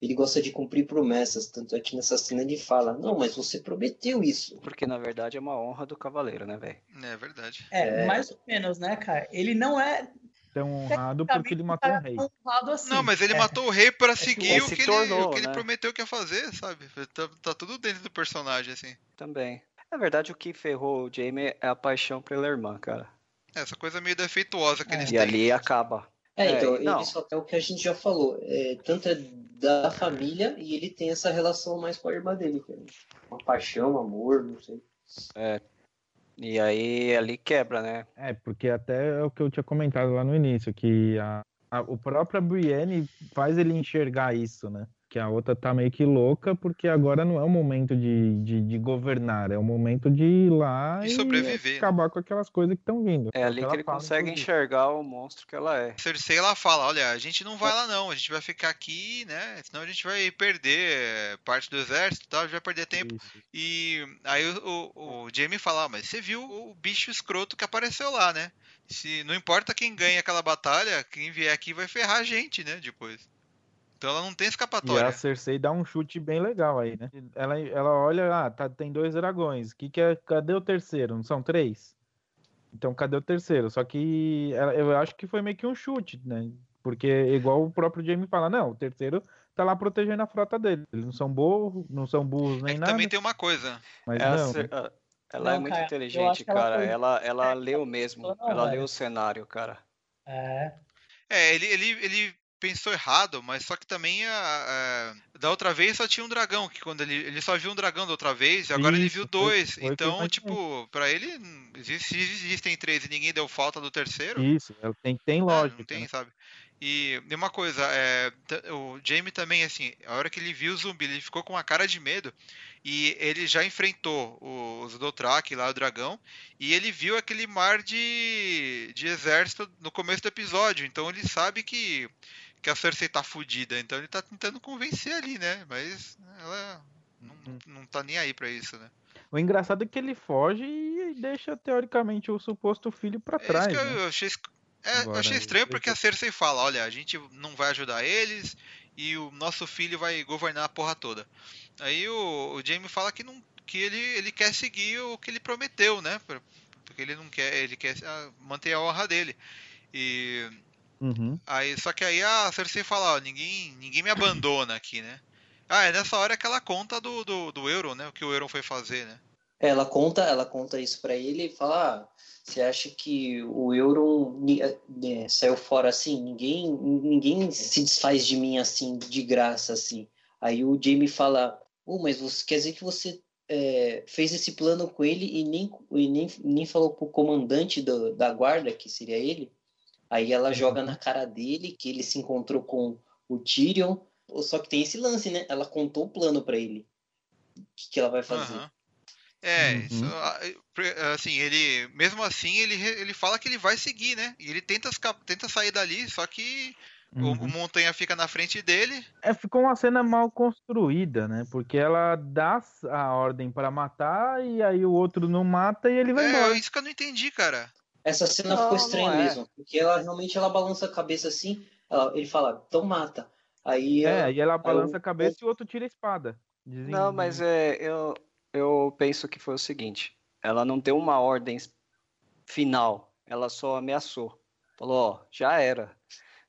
S5: Ele gosta de cumprir promessas. Tanto é que nessa cena ele fala, não, mas você prometeu isso.
S3: Porque, na verdade, é uma honra do cavaleiro, né, velho?
S1: É verdade.
S2: É, é, mais ou menos, né, cara? Ele não é
S4: tão honrado porque ele matou o rei.
S2: Assim.
S1: Não, mas ele é. matou o rei para é seguir o que, tornou, ele, o que né? ele prometeu que ia fazer, sabe? Tá, tá tudo dentro do personagem, assim.
S3: Também. Na verdade, o que ferrou o Jamie é a paixão pela irmã, cara.
S1: É, essa coisa meio defeituosa que é. eles
S3: e
S1: têm.
S3: E ali acaba.
S5: É, então, é, isso é o que a gente já falou. É, tanto é da família e ele tem essa relação mais com a irmã dele. Que é uma paixão, amor, não sei.
S3: É. E aí ali quebra, né?
S4: É, porque até é o que eu tinha comentado lá no início, que a, a, o próprio Brienne faz ele enxergar isso, né? Que a outra tá meio que louca, porque agora não é o momento de, de, de governar, é o momento de ir lá
S1: e, e sobreviver.
S4: acabar com aquelas coisas que estão vindo.
S3: É ali que, ele consegue enxergar o monstro que ela é.
S1: Cersei ela fala, olha, a gente não vai lá não, a gente vai ficar aqui, né? Senão a gente vai perder parte do exército, tal, a gente vai perder tempo. Isso. E aí o, o, o Jamie fala, ah, mas você viu o bicho escroto que apareceu lá, né? Se não importa quem ganha aquela batalha, quem vier aqui vai ferrar a gente, né? Depois. Então ela não tem escapatória.
S4: E a Cersei dá um chute bem legal aí, né? Ela, ela olha, ah, tá, tem dois dragões. Que que é, cadê o terceiro? Não são três? Então cadê o terceiro? Só que ela, eu acho que foi meio que um chute, né? Porque igual o próprio Jamie fala, não, o terceiro tá lá protegendo a frota dele. Eles não são burros, não são burros nem é nada.
S1: Também tem uma coisa.
S3: Mas ela, não, né? ela não, é muito cara, inteligente, cara. Ela, ela, ela leu mesmo. Não, ela velho. leu o cenário, cara.
S2: É.
S1: É, ele, ele, ele pensou errado, mas só que também a, a, da outra vez só tinha um dragão, que quando ele, ele só viu um dragão da outra vez, e agora Isso, ele viu dois. Foi, foi então, tipo, para ele, se existem três e ninguém deu falta do terceiro.
S4: Isso, tem, tem é, lógica.
S1: não tem, né? sabe? E, e uma coisa, é, o Jamie também, assim, a hora que ele viu o zumbi, ele ficou com uma cara de medo. E ele já enfrentou os Dothraki lá, o dragão, e ele viu aquele mar de, de exército no começo do episódio. Então ele sabe que que a Cersei tá fudida, então ele tá tentando convencer ali, né? Mas ela não, uhum. não tá nem aí para isso, né?
S4: O engraçado é que ele foge e deixa, teoricamente, o suposto filho para é trás. Isso que
S1: né? eu achei, é, Agora, achei estranho porque a Cersei fala: olha, a gente não vai ajudar eles e o nosso filho vai governar a porra toda. Aí o, o Jaime fala que, não, que ele, ele quer seguir o que ele prometeu, né? Porque ele não quer, ele quer ah, manter a honra dele. E
S4: Uhum.
S1: Aí, só que aí a Cersei fala, ó, ninguém, ninguém me abandona aqui, né? Ah, é nessa hora que ela conta do, do, do Euron, né? O que o Euron foi fazer, né?
S5: É, ela conta, ela conta isso para ele e fala, ah, você acha que o Euron né, saiu fora assim? Ninguém, ninguém se desfaz de mim assim, de graça assim. Aí o Jamie fala, oh, mas você quer dizer que você é, fez esse plano com ele e nem, e nem, nem falou pro comandante do, da guarda, que seria ele? Aí ela joga na cara dele que ele se encontrou com o Tyrion. Só que tem esse lance, né? Ela contou o plano para ele. que, que ela vai fazer.
S1: Uhum. É, uhum. isso, assim, ele, mesmo assim, ele, ele fala que ele vai seguir, né? E ele tenta, tenta sair dali, só que uhum. o, Montanha fica na frente dele.
S4: É, ficou uma cena mal construída, né? Porque ela dá a ordem para matar e aí o outro não mata e ele vai é, embora.
S1: É, isso que eu não entendi, cara.
S5: Essa cena não, ficou estranha é. mesmo, porque ela realmente ela balança a cabeça assim, ela, ele fala, então mata. Aí,
S4: é, e ela balança a cabeça e o outro tira a espada.
S3: Dizem... Não, mas é, eu, eu penso que foi o seguinte: ela não deu uma ordem final, ela só ameaçou. Falou: ó, já era.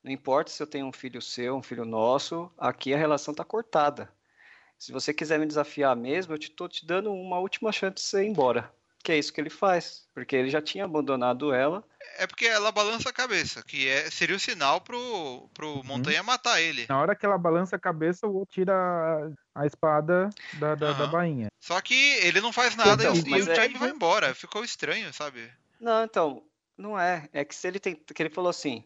S3: Não importa se eu tenho um filho seu, um filho nosso, aqui a relação tá cortada. Se você quiser me desafiar mesmo, eu te tô te dando uma última chance de você ir embora. Que é isso que ele faz, porque ele já tinha abandonado ela
S1: é porque ela balança a cabeça, que é, seria o sinal pro, pro uhum. Montanha matar ele.
S4: Na hora que ela balança a cabeça, o outro tira a espada da, da, uhum. da bainha.
S1: Só que ele não faz nada então, e, e o é... vai embora. Ficou estranho, sabe?
S3: Não, então, não é. É que se ele tem. Que ele falou assim.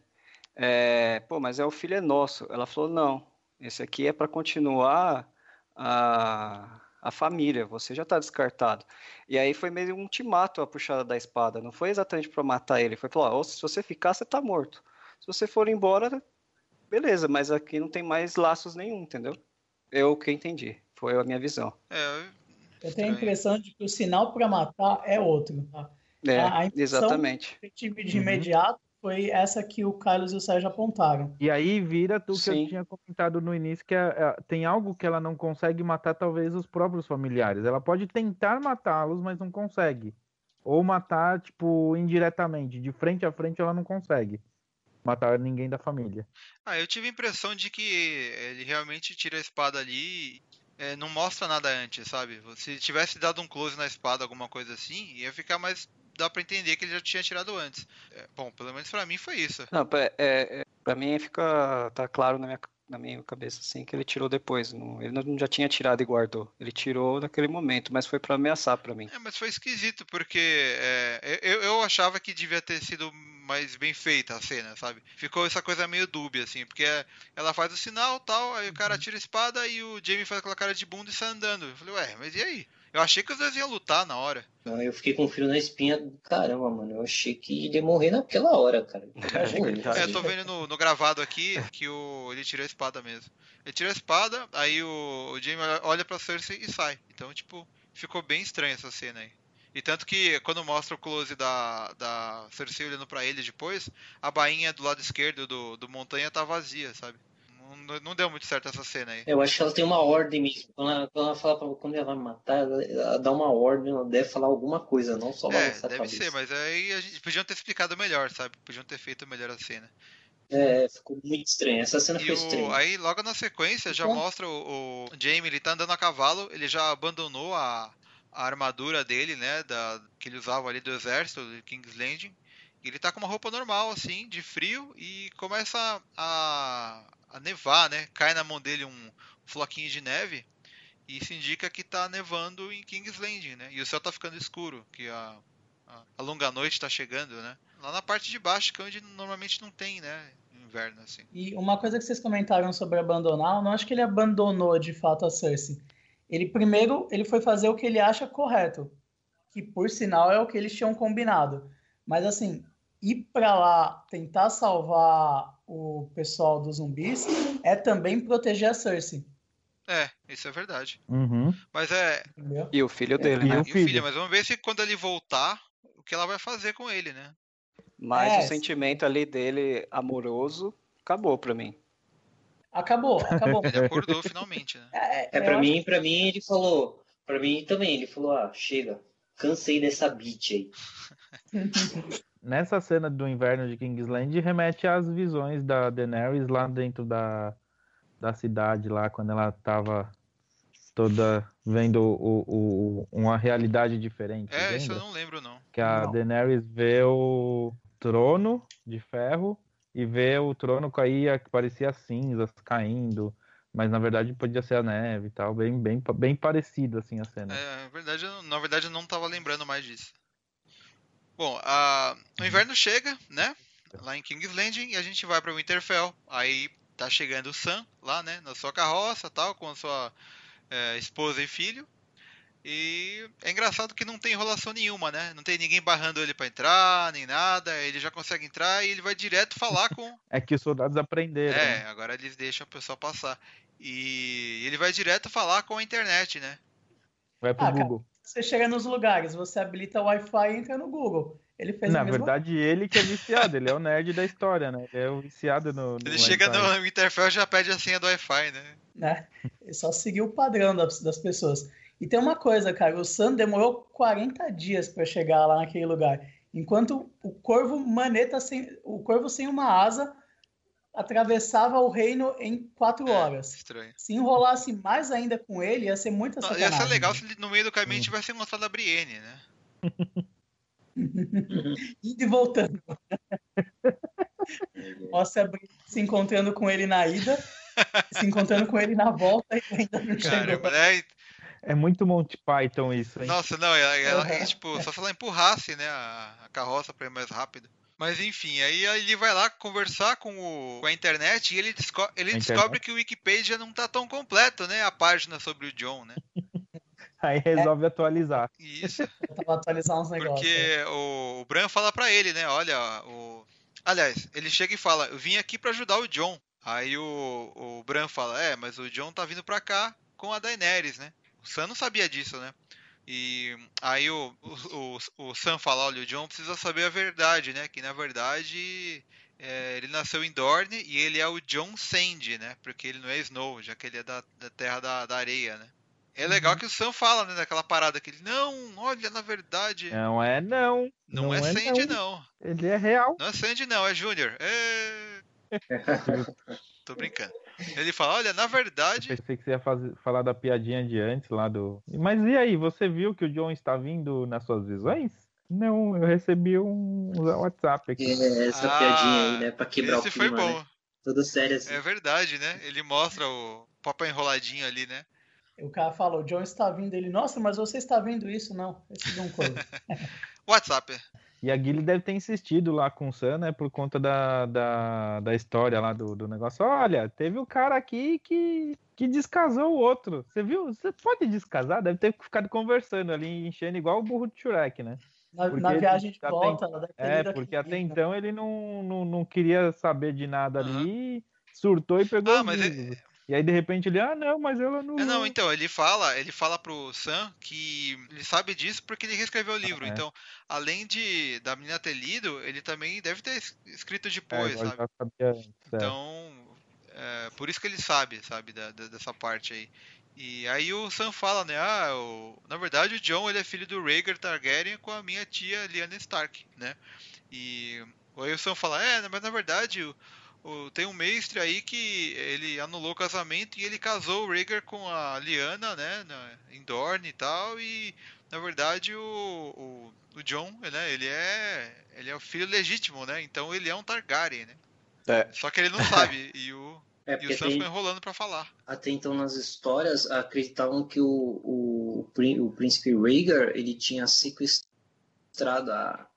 S3: É, Pô, mas é o filho é nosso. Ela falou, não. Esse aqui é para continuar a a família, você já está descartado. E aí foi meio um ultimato a puxada da espada, não foi exatamente para matar ele, foi falar, oh, se você ficar, você está morto. Se você for embora, beleza, mas aqui não tem mais laços nenhum, entendeu? Eu que entendi, foi a minha visão.
S2: É, eu tenho a impressão de que o sinal para matar é outro. Tá?
S3: É, a, a exatamente.
S2: de uhum. imediato foi essa que o Carlos e o Sérgio apontaram.
S4: E aí vira tu que eu tinha comentado no início, que é, é, tem algo que ela não consegue matar, talvez, os próprios familiares. Ela pode tentar matá-los, mas não consegue. Ou matar, tipo, indiretamente. De frente a frente ela não consegue matar ninguém da família.
S1: Ah, eu tive a impressão de que ele realmente tira a espada ali é, não mostra nada antes, sabe? Se tivesse dado um close na espada, alguma coisa assim, ia ficar mais dá para entender que ele já tinha tirado antes. É, bom, pelo menos para mim foi isso.
S3: Não, é, é, para mim fica tá claro na minha na minha cabeça assim que ele tirou depois, não, ele não já tinha tirado e guardou. Ele tirou naquele momento, mas foi para ameaçar para mim.
S1: É, mas foi esquisito porque é, eu, eu achava que devia ter sido mais bem feita a cena, sabe? Ficou essa coisa meio dúbia, assim, porque ela faz o sinal tal, aí o cara uhum. tira a espada e o Jamie faz aquela cara de bunda e sai andando. Eu falei, ué, mas e aí? Eu achei que os dois iam lutar na hora.
S5: Não, eu fiquei com frio na espinha. Caramba, mano. Eu achei que ia morrer naquela hora, cara.
S1: é, eu tô vendo no, no, gravado aqui que o, ele tirou a espada mesmo. Ele tirou a espada, aí o, o Jamie olha pra Cersei e sai. Então, tipo, ficou bem estranha essa cena aí. E tanto que quando mostra o close da, da Cersei olhando para ele depois, a bainha do lado esquerdo do, do montanha tá vazia, sabe? Não, não, deu muito certo essa cena aí.
S5: Eu acho que ela tem uma ordem mesmo. Quando ela, quando ela fala pra quando ela vai matar, ela, ela, dá uma ordem, ela deve falar alguma coisa, não só
S1: é, deve cabeça. ser, mas aí a gente podiam ter explicado melhor, sabe? Podiam ter feito melhor a cena.
S5: É, ficou muito estranho. Essa cena
S1: e
S5: foi o... estranha.
S1: Aí, logo na sequência, já mostra o, o Jamie, ele tá andando a cavalo, ele já abandonou a, a armadura dele, né? Da, que ele usava ali do exército, do King's Landing. Ele tá com uma roupa normal, assim, de frio, e começa a, a nevar, né? Cai na mão dele um floquinho de neve e isso indica que está nevando em King's Landing, né? E o céu está ficando escuro, que a, a, a longa noite está chegando, né? Lá na parte de baixo, que é onde normalmente não tem, né? Inverno, assim.
S2: E uma coisa que vocês comentaram sobre abandonar, eu não acho que ele abandonou de fato a Cersei. Ele primeiro, ele foi fazer o que ele acha correto, que por sinal é o que eles tinham combinado. Mas assim, ir para lá tentar salvar o pessoal dos zumbis é também proteger a Cersei.
S1: É, isso é verdade.
S4: Uhum.
S1: Mas é.
S3: Entendeu? E o filho dele,
S1: é,
S3: né?
S1: E o filho. mas vamos ver se quando ele voltar, o que ela vai fazer com ele, né?
S3: Mas é, o sentimento ali dele amoroso acabou pra mim.
S2: Acabou, acabou.
S1: ele acordou finalmente, né?
S5: É, é, é pra mim, para mim ele falou, para mim também, ele falou, ah, chega, cansei dessa bitch aí.
S4: nessa cena do inverno de Kingsland remete às visões da Daenerys lá dentro da, da cidade, lá quando ela estava toda vendo o, o, uma realidade diferente.
S1: É, lembra? isso eu não lembro, não.
S4: Que a não. Daenerys vê o trono de ferro e vê o trono cair, que parecia cinzas caindo, mas na verdade podia ser a neve e tal, bem, bem, bem parecido assim a cena.
S1: É, na verdade, na verdade eu não estava lembrando mais disso. Bom, a... o inverno chega, né? Lá em King's Landing e a gente vai para Winterfell. Aí tá chegando o Sam lá, né? Na sua carroça, tal, com a sua é, esposa e filho. E é engraçado que não tem enrolação nenhuma, né? Não tem ninguém barrando ele para entrar, nem nada. Ele já consegue entrar e ele vai direto falar com.
S4: É que os soldados aprenderam.
S1: É, agora eles deixam o pessoal passar. E ele vai direto falar com a internet, né?
S4: Vai pro ah, Google.
S2: Você chega nos lugares, você habilita o Wi-Fi e entra no Google. Ele fez
S4: Na verdade, ele que é viciado, ele é o nerd da história, né? Ele é o viciado no. no
S1: ele chega no Interfell e já pede a senha do Wi-Fi, né?
S2: né? Ele só seguiu o padrão das, das pessoas. E tem uma coisa, cara, o Sam demorou 40 dias para chegar lá naquele lugar. Enquanto o corvo maneta sem. O corvo sem uma asa atravessava o reino em quatro é, horas.
S1: Estranho.
S2: Se enrolasse mais ainda com ele, ia ser muito
S1: sacanagem. Ia ser legal se no meio do caminho tivesse encontrado a Brienne, né?
S2: Indo e voltando. Mostra se encontrando com ele na ida, se encontrando com ele na volta e ainda não Caramba,
S1: Né?
S4: É muito Monty Python isso, hein?
S1: Nossa, não, ela, ela uhum. tipo, só se ela empurrasse, né, a, a carroça para ir mais rápido. Mas enfim, aí ele vai lá conversar com, o, com a internet e ele, desco ele descobre que o Wikipedia não tá tão completo, né? A página sobre o John, né?
S4: Aí resolve é. atualizar.
S1: Isso.
S2: Eu atualizar uns negócios.
S1: Porque né? o, o Bran fala para ele, né? Olha, o. Aliás, ele chega e fala: Eu vim aqui para ajudar o John. Aí o, o Bran fala: É, mas o John tá vindo pra cá com a Daenerys, né? O Sam não sabia disso, né? E aí o, o, o, o Sam fala: Olha, o John precisa saber a verdade, né? Que na verdade é, ele nasceu em Dorne e ele é o John Sand, né? Porque ele não é Snow, já que ele é da, da terra da, da areia, né? É legal uhum. que o Sam fala, né, daquela parada que ele, não, olha, na verdade.
S4: Não é não.
S1: Não, não é, é Sandy, não. não.
S4: Ele é real.
S1: Não é Sandy, não, é Júnior. É... Tô brincando. Ele fala, olha, na verdade.
S4: Eu pensei que você ia fazer, falar da piadinha de antes lá do. Mas e aí, você viu que o John está vindo nas suas visões? Não, eu recebi um WhatsApp aqui.
S5: É, essa ah, piadinha aí, né? Pra quebrar esse o clima,
S1: foi bom. Né?
S5: Tudo sério assim.
S1: É verdade, né? Ele mostra o papo enroladinho ali, né?
S2: O cara falou, o John está vindo. Ele, nossa, mas você está vendo isso? Não, esse é um coisa.
S1: WhatsApp.
S4: E a Guilherme deve ter insistido lá com o Sam, né? Por conta da, da, da história lá do, do negócio. Olha, teve um cara aqui que, que descasou o outro. Você viu? Você pode descasar? Deve ter ficado conversando ali, enchendo igual o burro de Shrek, né?
S2: Na, na viagem de volta,
S4: ela deve ter É, porque até né? então ele não, não, não queria saber de nada uhum. ali, surtou e pegou ah, mas é, e aí de repente ele, ah, não, mas ela não.
S1: É, não, então, ele fala, ele fala pro Sam que ele sabe disso porque ele reescreveu o livro. É. Então, além de da menina ter lido, ele também deve ter escrito depois, é, sabe? Sabia, é. então, é, por isso que ele sabe, sabe, da, da, dessa parte aí. E aí o Sam fala, né? Ah, o, na verdade o John ele é filho do Rhaegar Targaryen com a minha tia Lyanna Stark, né? E aí o Sam fala, é, mas na verdade o, tem um mestre aí que ele anulou o casamento e ele casou o Rhaegar com a Lyanna, né, em Dorne e tal, e na verdade o, o, o, John, né, ele é ele é o filho legítimo, né, então ele é um Targaryen, né. É. Só que ele não sabe, e o, é, e o Sam ficou enrolando para falar.
S5: Até então nas histórias acreditavam que o, o, o príncipe Rhaegar, ele tinha sequestrado a,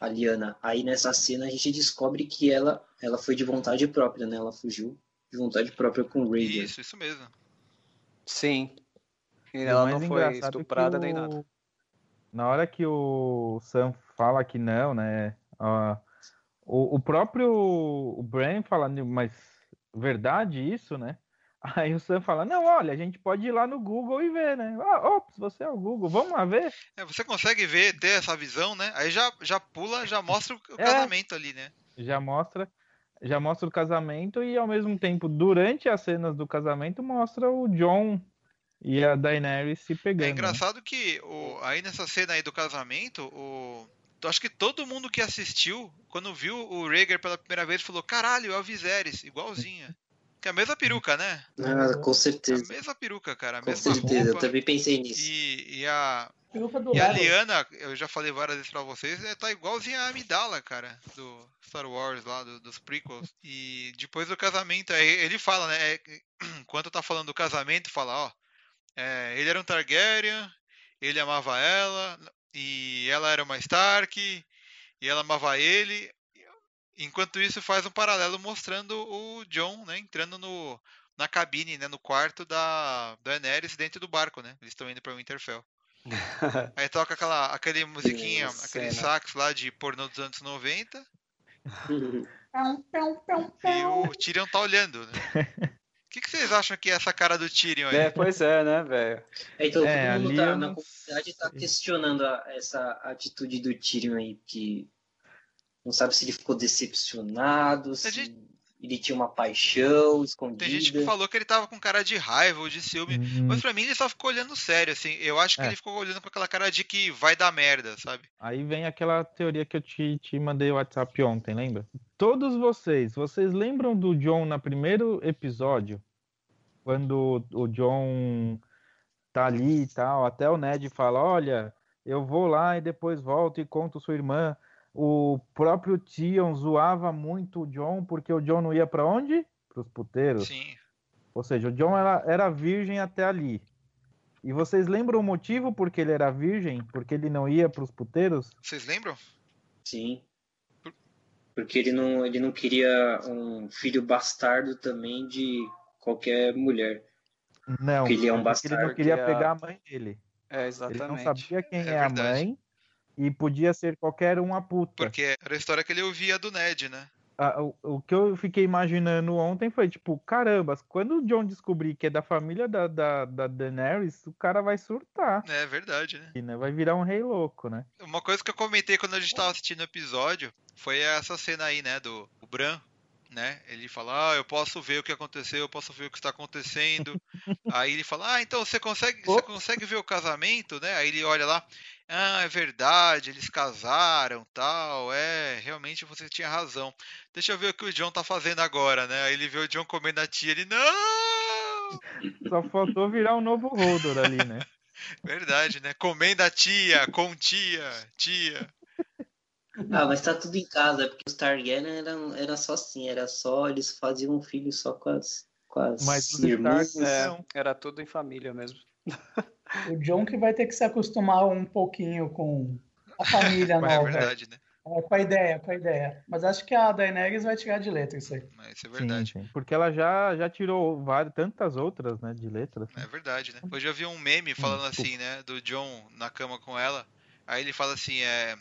S5: a Liana. Aí nessa cena a gente descobre que ela, ela foi de vontade própria, né? Ela fugiu de vontade própria com o Rhaegar.
S1: Isso, isso mesmo.
S3: Sim. E ela não foi estuprada o... nem nada.
S4: Na hora que o Sam fala que não, né? Uh, o, o próprio o Bran fala, mas verdade isso, né? Aí o Sam fala: Não, olha, a gente pode ir lá no Google e ver, né? Ah, ops, você é o Google, vamos lá ver.
S1: É, você consegue ver, ter essa visão, né? Aí já, já pula, já mostra o é, casamento ali, né?
S4: Já mostra, já mostra o casamento e ao mesmo tempo, durante as cenas do casamento, mostra o John e a Daenerys se pegando. É
S1: engraçado que o, aí nessa cena aí do casamento, o. Acho que todo mundo que assistiu, quando viu o Rhaegar pela primeira vez, falou: caralho, é o Viserys, igualzinha. Que é a mesma peruca, né?
S5: Ah, com certeza.
S1: A mesma peruca, cara. A
S5: com
S1: mesma
S5: certeza,
S1: roupa.
S5: eu também pensei nisso.
S1: E, e a. E a Liana, eu já falei várias vezes pra vocês, é, tá igualzinha a Amidala, cara, do Star Wars lá, do, dos prequels. E depois do casamento, ele fala, né? É, enquanto tá falando do casamento, fala, ó. É, ele era um Targaryen, ele amava ela, e ela era uma Stark, e ela amava ele. Enquanto isso, faz um paralelo mostrando o John né, entrando no, na cabine, né, no quarto da Daenerys dentro do barco, né? Eles estão indo para Winterfell. Aí toca aquela aquele musiquinha, aquele
S3: cena.
S1: sax lá de pornô dos anos 90
S2: Pão, pão, pão,
S1: e o Tyrion tá olhando, né? O que, que vocês acham que é essa cara do Tyrion aí?
S3: É, pois é, né, velho?
S5: É, então
S4: É,
S5: todo mundo tá,
S4: eu
S5: na
S4: não
S5: comunidade tá questionando a- essa atitude do Tyrion aí, que não sabe se ele ficou decepcionado, se
S1: gente-
S5: ele tinha uma paixão escondida.
S1: Tem gente que falou que ele tava com cara de raiva ou de ciúme.
S4: Hum,
S1: Mas pra mim ele só ficou olhando sério, assim. Eu acho que
S4: É.
S1: ele ficou olhando com aquela cara de que vai dar merda, sabe?
S4: Aí vem aquela teoria que eu te, te mandei o WhatsApp ontem, lembra? Todos vocês, vocês lembram do John no primeiro episódio? Quando o John tá ali e tal, até o Ned fala, olha, eu vou lá e depois volto e conto sua irmã. O próprio Tion zoava muito o John porque o John não ia pra onde? Pros puteiros.
S1: Sim.
S4: Ou seja, o John era, era virgem até ali. E vocês lembram o motivo por que ele era virgem? Porque ele não ia pros puteiros?
S1: Vocês lembram?
S5: Sim. Porque ele não, ele não queria um filho bastardo também de qualquer mulher.
S4: Não,
S5: Porque ele é um
S4: porque ele não
S5: bastardo,
S4: queria
S3: que é-
S4: pegar a mãe dele.
S3: É,
S4: Ele não
S3: exatamente.
S4: sabia quem
S1: É
S4: é, a mãe e podia ser qualquer um a puta.
S1: Porque era a história que ele ouvia do Ned, né?
S4: Ah, o, o que eu fiquei imaginando ontem foi tipo, caramba, quando o John descobrir que é da família da, da, da Daenerys, o cara vai surtar,
S1: É verdade, né?
S4: né? Vai virar um rei louco, né?
S1: Uma coisa que eu comentei quando a gente tava assistindo o episódio foi essa cena aí, né? Do o Bran, né? Ele fala, ah, eu posso ver o que aconteceu, eu posso ver o que está acontecendo. aí ele fala, ah, então você consegue, você consegue ver o casamento, né? Aí ele olha lá, ah, é verdade, eles casaram, tal, é, realmente você tinha razão. Deixa eu ver o que o John tá fazendo agora, né? Aí ele vê o John comendo a tia, ele, não!
S4: Só faltou virar um novo Hodor ali, né?
S1: Verdade, né? Comendo a tia, com tia, tia.
S5: Ah, mas tá tudo em casa, porque os Targaryen era, era só assim, era só, eles faziam um filho só com as, com as
S4: Mas os
S5: irmãs.
S4: Stark-
S3: É, era tudo em família mesmo.
S2: O John que vai ter que se acostumar um pouquinho com a família
S1: É
S2: nova.
S1: verdade, né?
S2: É, com a ideia, com a ideia. Mas acho que a Daenerys vai tirar de letra isso aí.
S1: Mas isso é
S4: Sim,
S1: verdade.
S4: sim. Porque ela já, já tirou várias, tantas outras, né, de letras.
S1: É verdade, né? Hoje eu vi um meme falando
S4: desculpa.
S1: assim, né? Do John na cama com ela. Aí ele fala assim, é.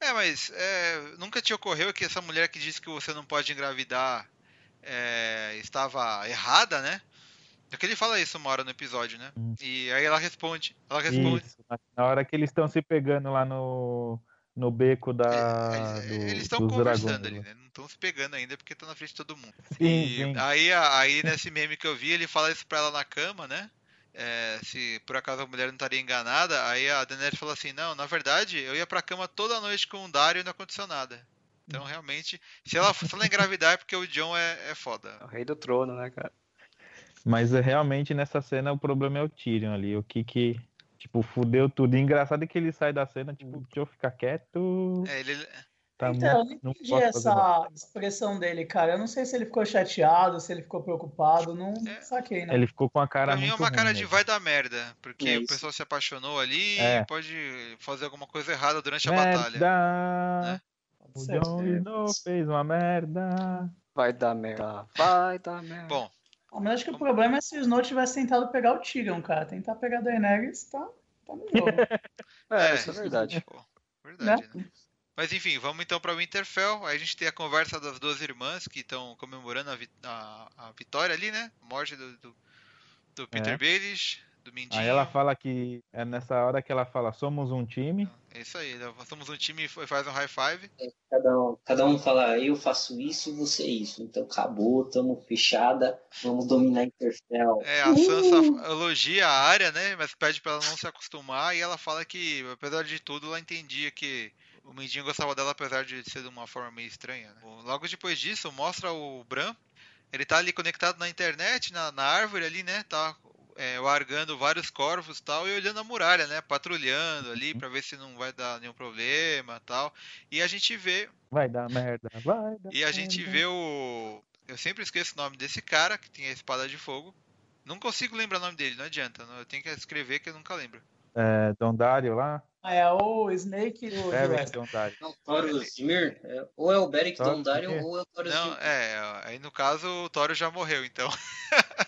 S1: É, mas é, nunca te ocorreu que essa mulher que disse que você não pode engravidar é, estava errada, né? É que ele fala isso uma hora no episódio, né?
S4: Hum.
S1: E aí ela responde. Ela responde.
S4: Isso, na- hora que eles estão se pegando lá no, no beco da,
S1: É, eles-
S4: do-
S1: eles estão conversando
S4: dragões.
S1: ali, né? Não estão se pegando ainda porque estão na frente de todo mundo.
S4: Sim,
S1: E
S4: sim.
S1: aí, aí nesse meme que eu vi, ele fala isso pra ela na cama, né? É, se por acaso a mulher não estaria enganada, aí a Daenerys falou assim, não, na verdade, eu ia pra cama toda noite com o Dario e não aconteceu nada. Então, realmente, se ela, se ela engravidar é porque o John é, é foda.
S3: É o rei do trono, né, cara?
S4: Mas é, realmente nessa cena o problema é o Tyrion ali. O que que, tipo, fudeu tudo. E engraçado é que ele sai da cena, tipo, deixa eu ficar quieto.
S1: É, ele,
S4: Tá
S2: então, eu
S4: muito,
S2: não
S4: não
S2: entendi essa expressão dele, cara. Eu não sei se ele ficou chateado, se ele ficou preocupado. Não
S1: É.
S2: saquei, né?
S4: Ele ficou com a cara
S1: pra mim é
S4: muito
S1: uma
S4: ruim
S1: cara de vai dar merda, porque
S5: É
S1: o pessoal se apaixonou ali
S4: É.
S1: e pode fazer alguma coisa errada durante a batalha.
S4: Merda!
S1: né?
S4: O Snow fez uma merda.
S3: Vai dar merda. Vai dar merda.
S1: Bom,
S2: mas acho que o problema é se o Snow tivesse tentado pegar o Tyrion, cara. Tentar pegar a Daenerys tá, tá no jogo.
S3: É, isso é verdade.
S1: pô, verdade, né? Mas enfim, vamos então para Winterfell. Aí a gente tem a conversa das duas irmãs que estão comemorando a, vi- a- a vitória ali, né? A morte do, do, do Peter
S4: É.
S1: Baelish, do Mindinho.
S4: Aí ela fala que é nessa hora que ela fala, somos um time.
S1: É isso aí, somos um time e faz um high five.
S5: Cada um, cada um fala, eu faço isso e você isso. Então acabou, tamo fechada, vamos dominar Interfell.
S1: É, a Sansa elogia a área, né? Mas pede pra ela não se acostumar. E ela fala que, apesar de tudo, ela entendia que o Mindinho gostava dela, apesar de ser de uma forma meio estranha. né? Logo depois disso, mostra o Bran. Ele tá ali conectado na internet, na, na árvore ali, né? Tá é, largando vários corvos e tal, e olhando a muralha, né? Patrulhando ali pra ver se não vai dar nenhum problema tal. E a gente vê
S4: Vai dar merda, vai dar
S1: e a gente
S4: merda.
S1: vê o. Eu sempre esqueço o nome desse cara que tem a espada de fogo. Não consigo lembrar o nome dele, não adianta. Eu tenho que escrever que eu nunca lembro.
S4: é, Dondário lá.
S2: Ah, é o Snake e o
S4: Beric Dondário.
S5: Não, Thor Zimmer, é, ou é o Beric
S4: Zimmer.
S5: ou é o Thor
S1: Não, é, aí no caso o Toro já morreu, então.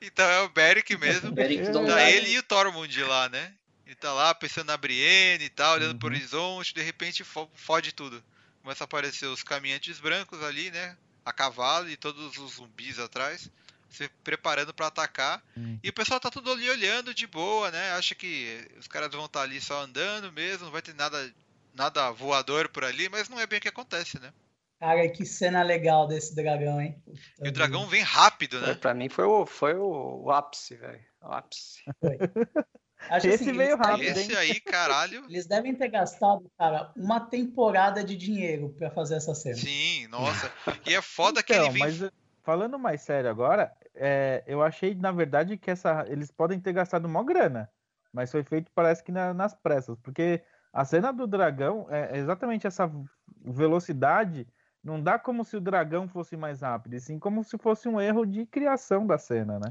S1: então é o Beric mesmo.
S5: Beric
S4: Tá
S1: Tá
S5: Dondarrion.
S1: ele e o Tormund lá, né? Ele tá lá pensando na Brienne e tal, olhando pro
S4: Uhum.
S1: horizonte, de repente fo- fode tudo. Começa a aparecer os caminhantes brancos ali, né? A cavalo e todos os zumbis atrás, se preparando pra atacar.
S4: Hum.
S1: E o pessoal tá tudo ali olhando de boa, né? Acha que os caras vão estar ali só andando mesmo, não vai ter nada, nada voador por ali, mas não é bem o que acontece, né?
S2: Cara, que cena legal desse dragão, hein? Puta
S1: E o dragão vem rápido, né?
S3: Pra mim foi o, foi o, o ápice, velho. O ápice.
S2: Acho
S4: Esse
S2: assim,
S4: veio rápido,
S1: Esse aí, caralho.
S2: Eles devem ter gastado, cara, uma temporada de dinheiro pra fazer essa cena.
S1: Sim, nossa. E é foda que
S4: Então,
S1: ele vem
S4: mas falando mais sério agora, é, eu achei, na verdade, que essa, eles podem ter gastado uma grana, mas foi feito, parece que na- nas pressas, porque a cena do dragão é exatamente essa velocidade, não dá como se o dragão fosse mais rápido, e sim como se fosse um erro de criação da cena, né?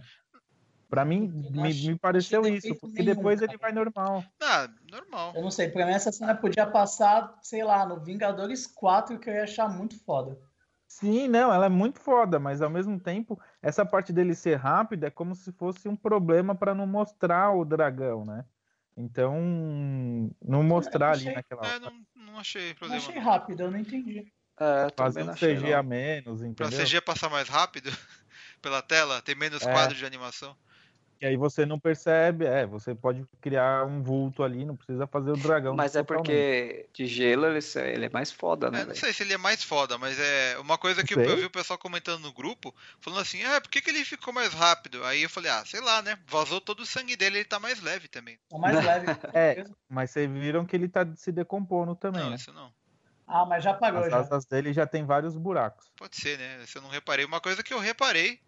S4: Pra mim, me,
S2: achei-
S4: me pareceu
S2: achei
S4: isso, porque
S2: nenhum,
S4: depois ele
S2: cara.
S4: vai normal.
S1: Ah, normal.
S2: Eu não sei, pra mim essa cena podia passar, sei lá, no Vingadores 4, que eu ia achar muito foda.
S4: Sim, não, ela é muito foda, mas ao mesmo tempo, essa parte dele ser rápido é como se fosse um problema pra não mostrar o dragão, né? Então, não mostrar ali
S2: achei-
S4: naquela
S1: É, não, não achei
S2: Eu
S1: problema.
S2: achei
S1: não.
S2: rápido, eu não entendi.
S3: É,
S4: Fazer um CG
S3: não.
S4: a menos,
S1: Pra
S4: entendeu?
S1: CG passar mais rápido pela tela, ter menos
S4: É.
S1: quadro de animação.
S4: E aí você não percebe, é, você pode criar um vulto ali, não precisa fazer o dragão.
S3: Mas é
S4: totalmente.
S3: porque de gelo ele, ele é mais foda, né,
S1: É, não sei se ele é mais foda, mas é uma coisa que
S4: Sei.
S1: eu vi o pessoal comentando no grupo, falando assim, ah, por que, que ele ficou mais rápido? Aí eu falei, ah, sei lá, né? Vazou todo o sangue dele, ele tá mais leve também.
S2: Tá mais leve.
S4: É. Mas vocês viram que ele tá se decompondo também,
S1: Não,
S4: né?
S1: isso não.
S2: Ah, mas já pagou
S4: As
S2: já.
S4: asas dele já tem vários buracos.
S1: Pode ser, né? Se eu não reparei. Uma coisa que eu reparei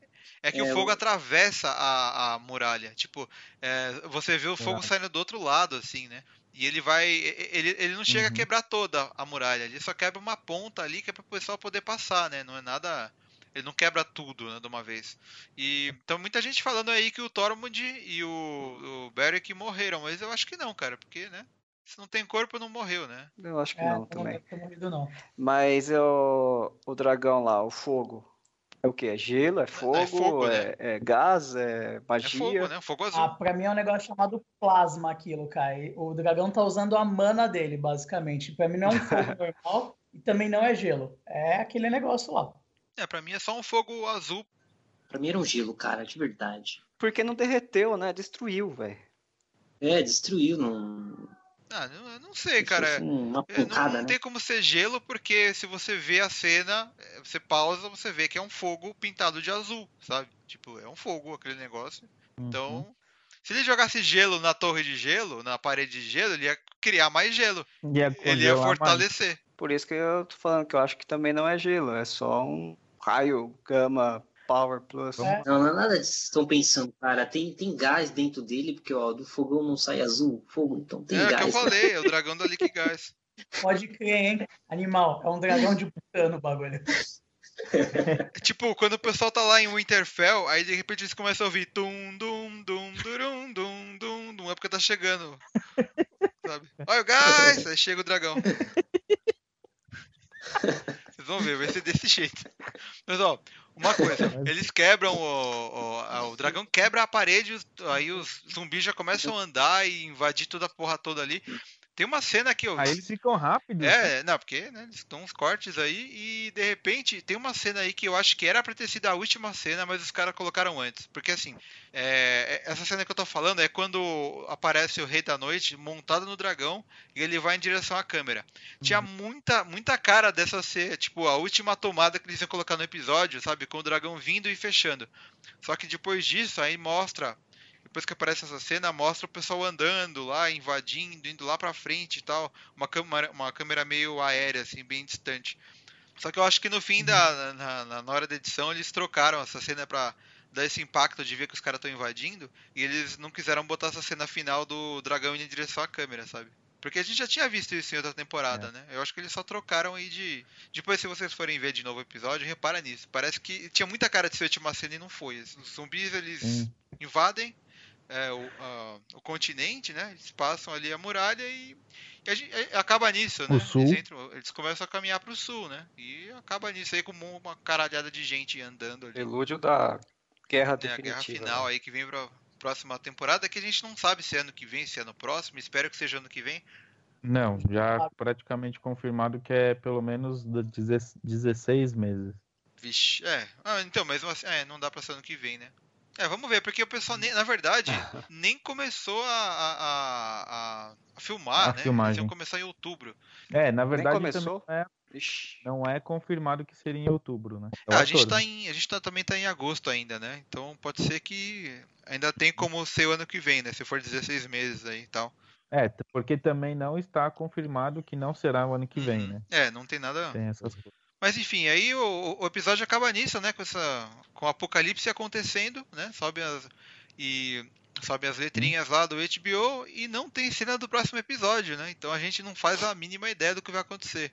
S1: é que
S5: É,
S1: o fogo
S5: o-
S1: atravessa a, a muralha. Tipo, é, você vê o fogo
S4: É.
S1: saindo do outro lado, assim, né? E ele vai. e- Ele, ele não chega a
S4: Uhum.
S1: quebrar toda a muralha. Ele só quebra uma ponta ali que é para o pessoal poder passar, né? Não é nada. Ele não quebra tudo, né, de uma vez. E então muita gente falando aí que o Tormund e o, o Beric morreram, mas eu acho que não, cara, porque, né? Se não tem corpo, não morreu, né?
S3: Eu acho que
S2: É,
S3: não
S2: não
S3: também.
S2: deve ter morrido, não.
S3: Mas o, o dragão lá, o fogo, é o que? É gelo? É fogo?
S1: fogo,
S3: é, é gás? É
S1: É
S3: magia?
S1: fogo, né? Fogo azul.
S2: Ah, pra mim é um negócio chamado plasma aquilo, cara. O dragão tá usando a mana dele, basicamente. Pra mim não é um fogo normal e também não é gelo. É aquele negócio lá.
S1: É, pra mim é só um fogo azul.
S5: Pra mim era um gelo, cara, de verdade.
S3: Porque não derreteu, né? Destruiu, velho.
S5: É, destruiu, não.
S1: Ah, não, eu não sei,
S5: se
S1: cara.
S5: fosse Uma
S1: É, Não, não
S5: né?
S1: tem como ser gelo, porque se você vê a cena, é, você pausa, você vê que é um fogo pintado de azul, sabe? Tipo, é um fogo aquele negócio.
S4: Uhum.
S1: Então, se ele jogasse gelo na torre de gelo, na parede de gelo, ele ia criar mais gelo.
S4: E é
S1: Ele ia
S4: congelar mais.
S1: fortalecer.
S3: Por isso que eu tô falando que eu acho que também não é gelo. É só um raio gama power plus.
S2: É.
S5: Não, não é nada disso que estão pensando, cara. Tem, tem gás dentro dele, porque ó, do fogão não sai azul, fogo, então tem
S1: é o que eu
S5: gás.
S1: falei, é o dragão da Lick Gás.
S2: Pode crer, hein? Animal. É um dragão de butano o bagulho.
S1: É Tipo, quando o pessoal tá lá em Winterfell, aí de repente eles começam a ouvir tum, dum, dum, durum, dum, dum, dum, é porque tá chegando. Sabe? Olha o gás! Aí chega o dragão. Vocês vão ver, vai ser desse jeito. Mas ó, uma coisa, eles quebram o. O, o dragão quebra a parede, aí os zumbis já começam a andar e invadir toda a porra toda ali. Tem uma cena que eu.
S4: Aí eles ficam rápidos.
S1: É, não, porque né, eles dão uns cortes aí e de repente tem uma cena aí que eu acho que era pra ter sido a última cena, mas os caras colocaram antes. Porque assim, é, essa cena que eu tô falando é quando aparece o Rei da Noite montado no dragão e ele vai em direção à câmera. Tinha muita, muita cara dessa ser, tipo, a última tomada que eles iam colocar no episódio, sabe? Com o dragão vindo e fechando. Só que depois disso, aí mostra depois que aparece essa cena, mostra o pessoal andando lá, invadindo, indo lá pra frente e tal. Uma câmera, uma câmera meio aérea, assim, bem distante. Só que eu acho que no fim da. Na, na- na hora da edição, eles trocaram essa cena pra dar esse impacto de ver que os caras estão invadindo. E eles não quiseram botar essa cena final do dragão indo em direção à câmera, sabe? Porque a gente já tinha visto isso em outra temporada,
S4: É.
S1: né? Eu acho que eles só trocaram aí de. Depois, se vocês forem ver de novo o episódio, repara nisso. Parece que tinha muita cara de ser a última cena e não foi. Os zumbis, eles
S4: Sim.
S1: invadem, é, o, a, o, continente, né? Eles passam ali a muralha e, e, gente, e acaba nisso, né? Eles, entram, eles, começam a caminhar para o sul, né? E acaba nisso aí com uma caralhada de gente andando ali.
S3: Elúdio da guerra
S1: definitiva. a guerra final né? aí que vem para próxima temporada, que a gente não sabe se é ano que vem, se é no próximo. Espero que seja ano que vem.
S4: Não, já praticamente confirmado que é pelo menos 16 meses.
S1: Vixe, é. Ah, então, mesmo assim, é, não dá pra ser ano que vem, né? É, vamos ver, porque o pessoal, nem, na verdade, nem começou a, a, a, a filmar, a né? Filmagem. Eles começar em outubro.
S4: É, na verdade, começou? Não é, não é confirmado que seria em outubro, né?
S1: É ah, a, gente tá em, a gente tá, também tá em agosto ainda, né? Então pode ser que ainda tem como ser o ano que vem, né? Se for 16 meses aí e tal.
S4: É, porque também não está confirmado que não será o ano que vem, uhum. né?
S1: É, não tem nada. Tem essas coisas. Mas enfim, aí o, o, episódio acaba nisso, né? Com essa, com o apocalipse acontecendo, né? Sobe as e sobe as letrinhas lá do HBO e não tem cena do próximo episódio, né? Então a gente não faz a mínima ideia do que vai acontecer.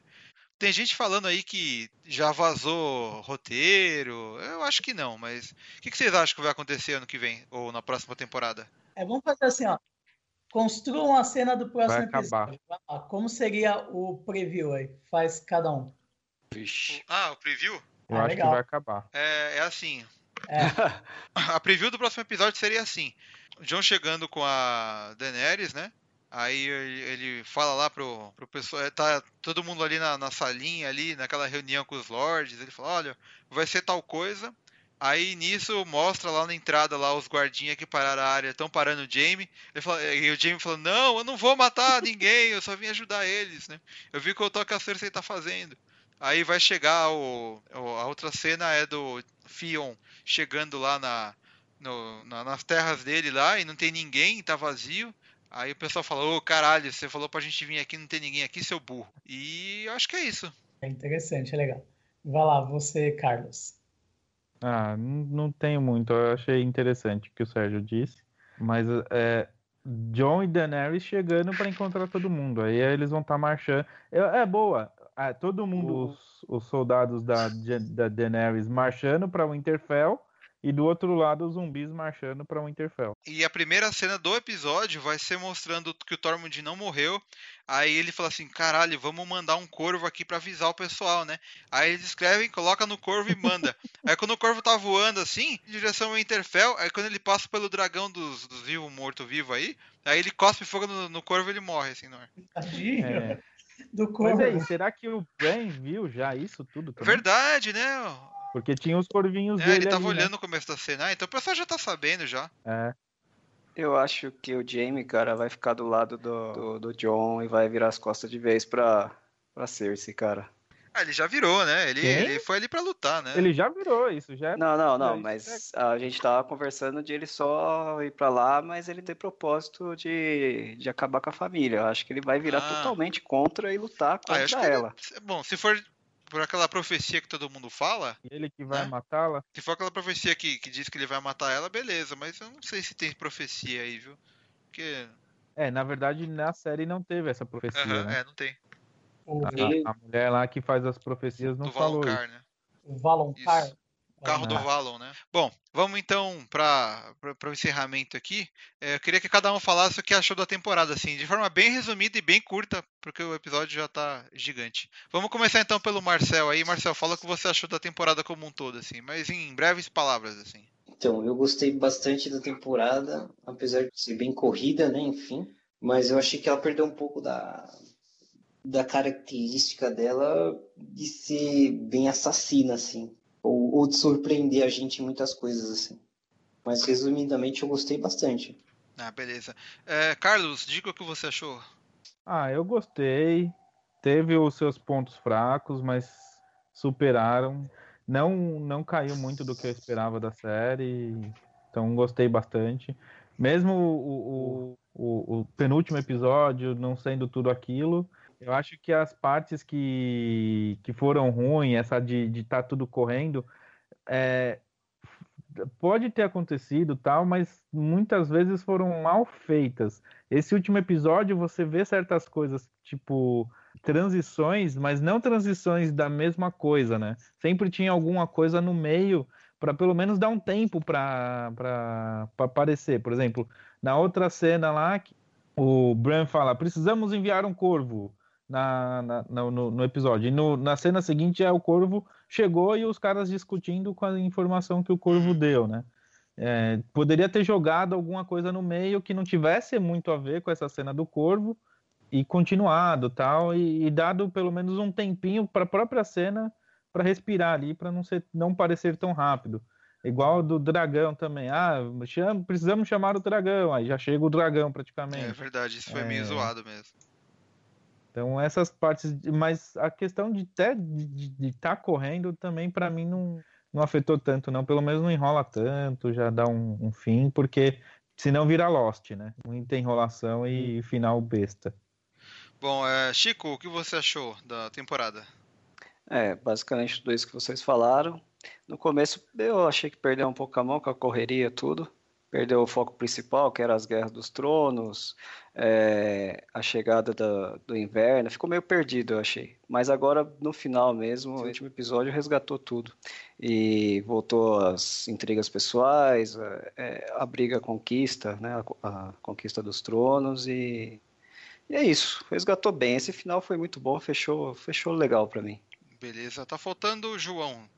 S1: Tem gente falando aí que já vazou roteiro. Eu acho que não, mas o que, que vocês acham que vai acontecer ano que vem ou na próxima temporada?
S2: É, vamos fazer assim, ó. Construam a cena do próximo episódio. Como seria o preview aí? Faz cada um.
S1: Vixe. Ah, o preview?
S4: Eu ah, acho legal. que vai acabar.
S1: É, é assim. É. a preview do próximo episódio seria assim: John chegando com a Daenerys, né? Aí ele fala lá pro, pro pessoal, é, tá todo mundo ali na, na salinha, ali, naquela reunião com os lords, ele fala, olha, vai ser tal coisa. Aí nisso mostra lá na entrada lá os guardinhas que pararam a área, estão parando o Jamie. Ele fala, e o Jamie falou, não, eu não vou matar ninguém, eu só vim ajudar eles, né? Eu vi o que o que a Cersei tá fazendo. Aí vai chegar o, a outra cena é do Fion chegando lá na, no, na, nas terras dele lá e não tem ninguém, tá vazio. Aí o pessoal falou, ô oh, caralho, você falou pra gente vir aqui, não tem ninguém aqui, seu burro. E eu acho que é isso.
S2: É interessante, é legal. Vai lá, você, Carlos.
S4: Ah, não tenho muito. Eu achei interessante o que o Sérgio disse. Mas é, John e Daenerys chegando para encontrar todo mundo. Aí eles vão estar tá marchando. É, é boa. É, todo mundo, os, os, soldados da, da Daenerys marchando para Winterfell e do outro lado os zumbis marchando para Winterfell.
S1: E a primeira cena do episódio vai ser mostrando que o Tormund não morreu. Aí ele fala assim: caralho, vamos mandar um corvo aqui para avisar o pessoal, né? Aí eles escrevem, coloca no corvo e manda. aí quando o corvo tá voando assim, em direção ao Winterfell, aí quando ele passa pelo dragão dos, dos vivos, morto-vivo aí, aí ele cospe fogo no, no corvo e ele morre, assim, não é?
S2: é do
S4: corvo. Mas aí, será que o Ben viu já isso tudo?
S1: Também? Verdade, né?
S4: Porque tinha os corvinhos
S1: é,
S4: dele.
S1: Ele tava
S4: ali,
S1: olhando
S4: né?
S1: no começo da cena. Ah, então o pessoal já tá sabendo já.
S4: É.
S3: Eu acho que o Jamie, cara, vai ficar do lado do, do, do John e vai virar as costas de vez pra, pra Cersei, cara.
S1: Ah, ele já virou, né? Ele, ele foi ali pra lutar, né?
S4: Ele já virou, isso já é...
S3: Não, não, não, mas a gente tava conversando de ele só ir pra lá, mas ele tem propósito de, de acabar com a família. Eu acho que ele vai virar ah. totalmente contra e lutar ah, contra ah, ela.
S1: Ele... Bom, se for por aquela profecia que todo mundo fala.
S4: Ele que vai né? matá-la?
S1: Se for aquela profecia que, que diz que ele vai matar ela, beleza, mas eu não sei se tem profecia aí, viu? Porque.
S4: É, na verdade na série não teve essa profecia. Uhum, né?
S1: É, não tem.
S4: A, a, mulher lá que faz as profecias não Do falou. Valoncar, né?
S2: O Valoncar. Isso.
S1: O carro do Valon, né? Bom, vamos então para o encerramento aqui. É, eu queria que cada um falasse o que achou da temporada, assim, de forma bem resumida e bem curta, porque o episódio já está gigante. Vamos começar então pelo Marcel aí. Marcel, fala o que você achou da temporada como um todo, assim, mas em breves palavras, assim.
S5: Então, eu gostei bastante da temporada, apesar de ser bem corrida, né, enfim. Mas eu achei que ela perdeu um pouco da, da característica dela de ser bem assassina, assim ou, ou de surpreender a gente em muitas coisas assim. Mas resumidamente eu gostei bastante.
S1: Ah, beleza. É, Carlos, diga o que você achou.
S4: Ah, eu gostei. Teve os seus pontos fracos, mas superaram. Não, não caiu muito do que eu esperava da série. Então gostei bastante. Mesmo o, o, o, o penúltimo episódio não sendo tudo aquilo, eu acho que as partes que, que foram ruins, essa de estar tá tudo correndo, é, pode ter acontecido tal, mas muitas vezes foram mal feitas. Esse último episódio você vê certas coisas, tipo transições, mas não transições da mesma coisa, né? Sempre tinha alguma coisa no meio para pelo menos dar um tempo para aparecer. Por exemplo, na outra cena lá, o Bran fala: precisamos enviar um corvo na, na no, no, episódio. E no, na cena seguinte é o corvo chegou e os caras discutindo com a informação que o corvo deu, né? É, poderia ter jogado alguma coisa no meio que não tivesse muito a ver com essa cena do corvo e continuado tal e, e dado pelo menos um tempinho para a própria cena para respirar ali para não ser não parecer tão rápido. Igual do dragão também. Ah chama, precisamos chamar o dragão. Aí já chega o dragão praticamente. É
S1: verdade isso foi é... meio zoado mesmo
S4: então essas partes mas a questão de até de estar tá correndo também para mim não não afetou tanto, não. Pelo menos não enrola tanto, já dá um, um fim, porque senão vira Lost, né? Muita enrolação e final besta.
S1: Bom, é, Chico, o que você achou da temporada?
S3: É, basicamente tudo isso que vocês falaram. No começo eu achei que perdeu um pouco a mão com a correria tudo perdeu o foco principal, que era as Guerras dos Tronos, é, a chegada da, do inverno, ficou meio perdido, eu achei. Mas agora, no final mesmo, Sim. o último episódio resgatou tudo. E voltou às intrigas pessoais, a, é, a briga a conquista, né, a, a, conquista dos tronos e, e é isso, resgatou bem. Esse final foi muito bom, fechou, fechou legal para mim.
S1: Beleza, tá faltando o João.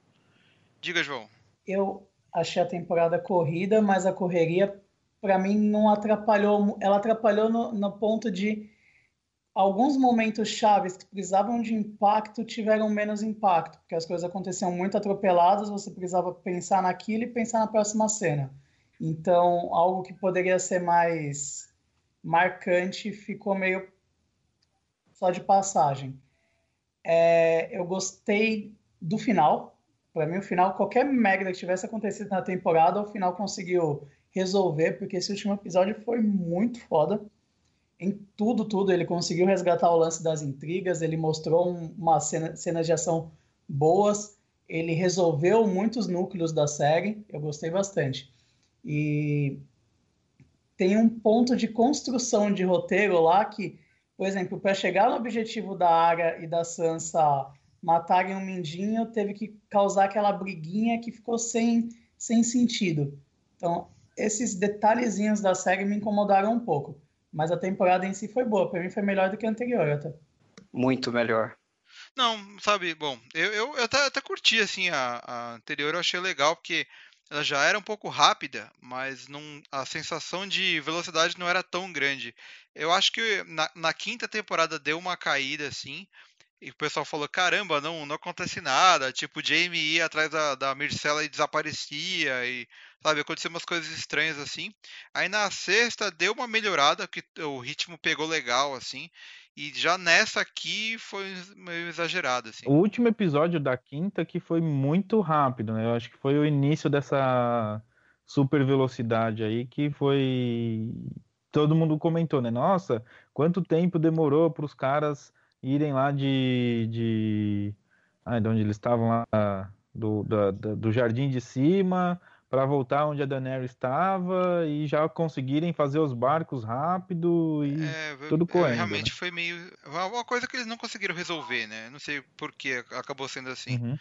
S1: Diga, João.
S2: Eu achei a temporada corrida, mas a correria para mim não atrapalhou. Ela atrapalhou no, no, ponto de alguns momentos chaves que precisavam de impacto tiveram menos impacto, porque as coisas aconteciam muito atropeladas, você precisava pensar naquilo e pensar na próxima cena. Então, algo que poderia ser mais marcante ficou meio só de passagem. É, eu gostei do final, para mim, o final, qualquer merda que tivesse acontecido na temporada, o final conseguiu resolver, porque esse último episódio foi muito foda. Em tudo, tudo, ele conseguiu resgatar o lance das intrigas, ele mostrou um, uma cena, cenas de ação boas, ele resolveu muitos núcleos da série, eu gostei bastante. E tem um ponto de construção de roteiro lá que, por exemplo, para chegar no objetivo da Arya e da Sansa matarem um Mindinho, teve que causar aquela briguinha que ficou sem, sem sentido. Então, esses detalhezinhos da série me incomodaram um pouco. Mas a temporada em si foi boa. Para mim foi melhor do que a anterior, até.
S3: Muito melhor.
S1: Não, sabe, bom, eu, eu, eu até, até curti, assim, a, a anterior eu achei legal, porque ela já era um pouco rápida, mas não, a sensação de velocidade não era tão grande. Eu acho que na, na quinta temporada deu uma caída, assim, e o pessoal falou: caramba, não, não acontece nada. Tipo, o Jamie ia atrás da, da Mircela e desaparecia. E, sabe, aconteceu umas coisas estranhas assim. Aí na sexta deu uma melhorada, que o ritmo pegou legal, assim. E já nessa aqui foi meio exagerado, assim.
S4: O último episódio da quinta que foi muito rápido, né? Eu acho que foi o início dessa super velocidade aí que foi. Todo mundo comentou, né? Nossa, quanto tempo demorou para os caras irem lá de. de... Ah, de onde eles estavam lá, do, da, do jardim de cima, para voltar onde a Daenerys estava e já conseguirem fazer os barcos rápido e é, tudo é, correndo.
S1: realmente né? foi meio. Uma coisa que eles não conseguiram resolver, né? Não sei por que acabou sendo assim. Uhum.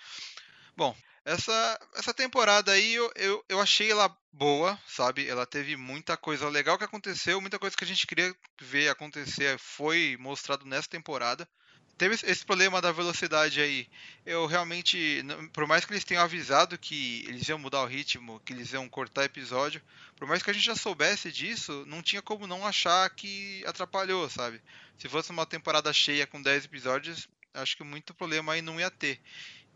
S1: Bom, essa, essa temporada aí eu, eu, eu, achei ela boa, sabe? Ela teve muita coisa legal que aconteceu, muita coisa que a gente queria ver acontecer foi mostrado nessa temporada. Teve esse problema da velocidade aí. Eu realmente, por mais que eles tenham avisado que eles iam mudar o ritmo, que eles iam cortar episódio, por mais que a gente já soubesse disso, não tinha como não achar que atrapalhou, sabe? Se fosse uma temporada cheia com 10 episódios, acho que muito problema aí não ia ter.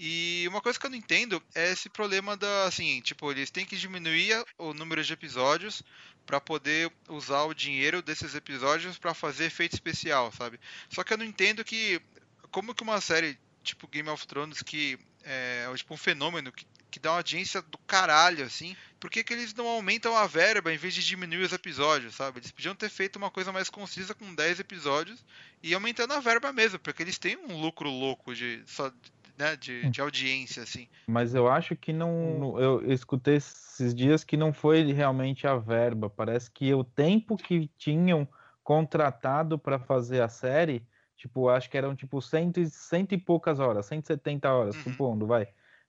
S1: E uma coisa que eu não entendo é esse problema da, assim, tipo, eles têm que diminuir o número de episódios para poder usar o dinheiro desses episódios para fazer efeito especial, sabe? Só que eu não entendo que como que uma série tipo Game of Thrones que é, é tipo um fenômeno que, que dá uma audiência do caralho, assim. Por que, que eles não aumentam a verba em vez de diminuir os episódios, sabe? Eles podiam ter feito uma coisa mais concisa com 10 episódios e aumentando a verba mesmo, porque eles têm um lucro louco de só né, de, hum. de audiência, assim.
S4: Mas eu acho que não. Eu escutei esses dias que não foi realmente a verba. Parece que o tempo que tinham contratado para fazer a série, tipo, acho que eram tipo cento, cento e poucas horas, 170 horas, uhum. supondo, vai.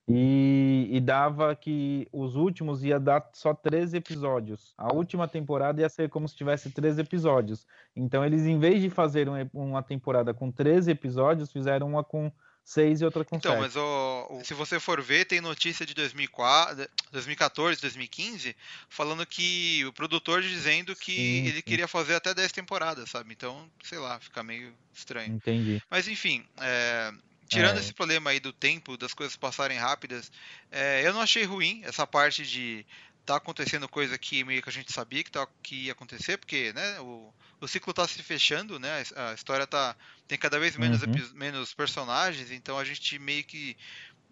S4: E, e, dava que os últimos ia dar só 13 episódios. A última temporada ia ser como se tivesse 13 episódios. Então eles, em vez de fazer uma temporada com 13 episódios, fizeram uma com 6 e outra com
S1: então,
S4: 7.
S1: mas oh, se você for ver, tem notícia de 2004, 2014, 2015, falando que o produtor dizendo que sim, ele sim. queria fazer até 10 temporadas, sabe? Então, sei lá, fica meio estranho.
S4: Entendi.
S1: Mas enfim, é, tirando é. esse problema aí do tempo, das coisas passarem rápidas, é, eu não achei ruim essa parte de tá acontecendo coisa que meio que a gente sabia que, tá, que ia acontecer, porque né, o, o ciclo está se fechando, né, a história tá, tem cada vez menos, uhum. menos personagens, então a gente meio que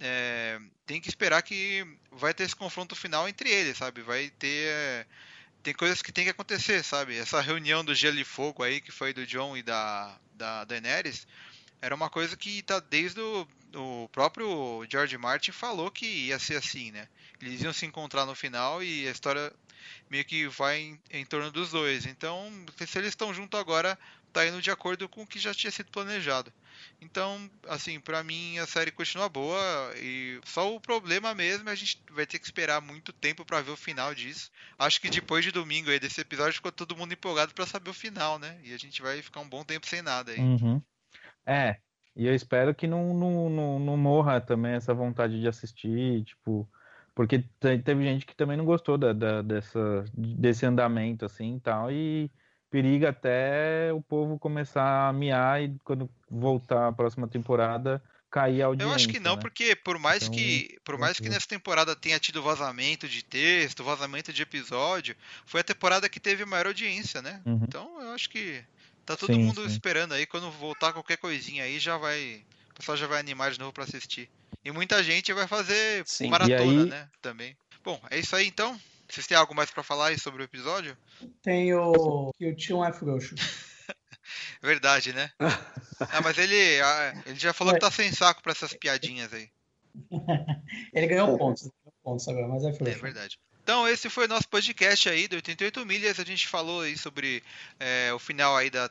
S1: é, tem que esperar que vai ter esse confronto final entre eles, sabe? Vai ter. Tem coisas que tem que acontecer, sabe? Essa reunião do Gelo e Fogo aí, que foi do John e da, da Daenerys, era uma coisa que tá desde o, o próprio George Martin falou que ia ser assim, né? Eles iam se encontrar no final e a história meio que vai em, em torno dos dois. Então, se eles estão juntos agora, tá indo de acordo com o que já tinha sido planejado. Então, assim, para mim a série continua boa e só o problema mesmo é a gente vai ter que esperar muito tempo para ver o final disso. Acho que depois de domingo aí desse episódio ficou todo mundo empolgado para saber o final, né? E a gente vai ficar um bom tempo sem nada aí.
S4: Uhum. É, e eu espero que não, não, não, não morra também essa vontade de assistir, tipo, porque teve gente que também não gostou da, da, dessa, desse andamento assim e tal, e periga até o povo começar a miar e quando voltar a próxima temporada cair a audiência.
S1: Eu acho que não,
S4: né?
S1: porque por mais então, que por mais que nessa temporada tenha tido vazamento de texto, vazamento de episódio, foi a temporada que teve maior audiência, né? Uhum. Então eu acho que tá todo sim, mundo sim. esperando aí quando voltar qualquer coisinha aí já vai o pessoal já vai animar de novo para assistir. E muita gente vai fazer sim. maratona, aí... né? Também. Bom, é isso aí então. Vocês têm algo mais para falar aí sobre o episódio?
S2: Tenho que o tio é frouxo.
S1: Verdade, né? ah, mas ele, ah, ele já falou que tá sem saco para essas piadinhas aí.
S2: ele ganhou pontos, pontos agora, mas é frouxo.
S1: É verdade. Então esse foi o nosso podcast aí do 88 milhas. A gente falou aí sobre é, o final aí da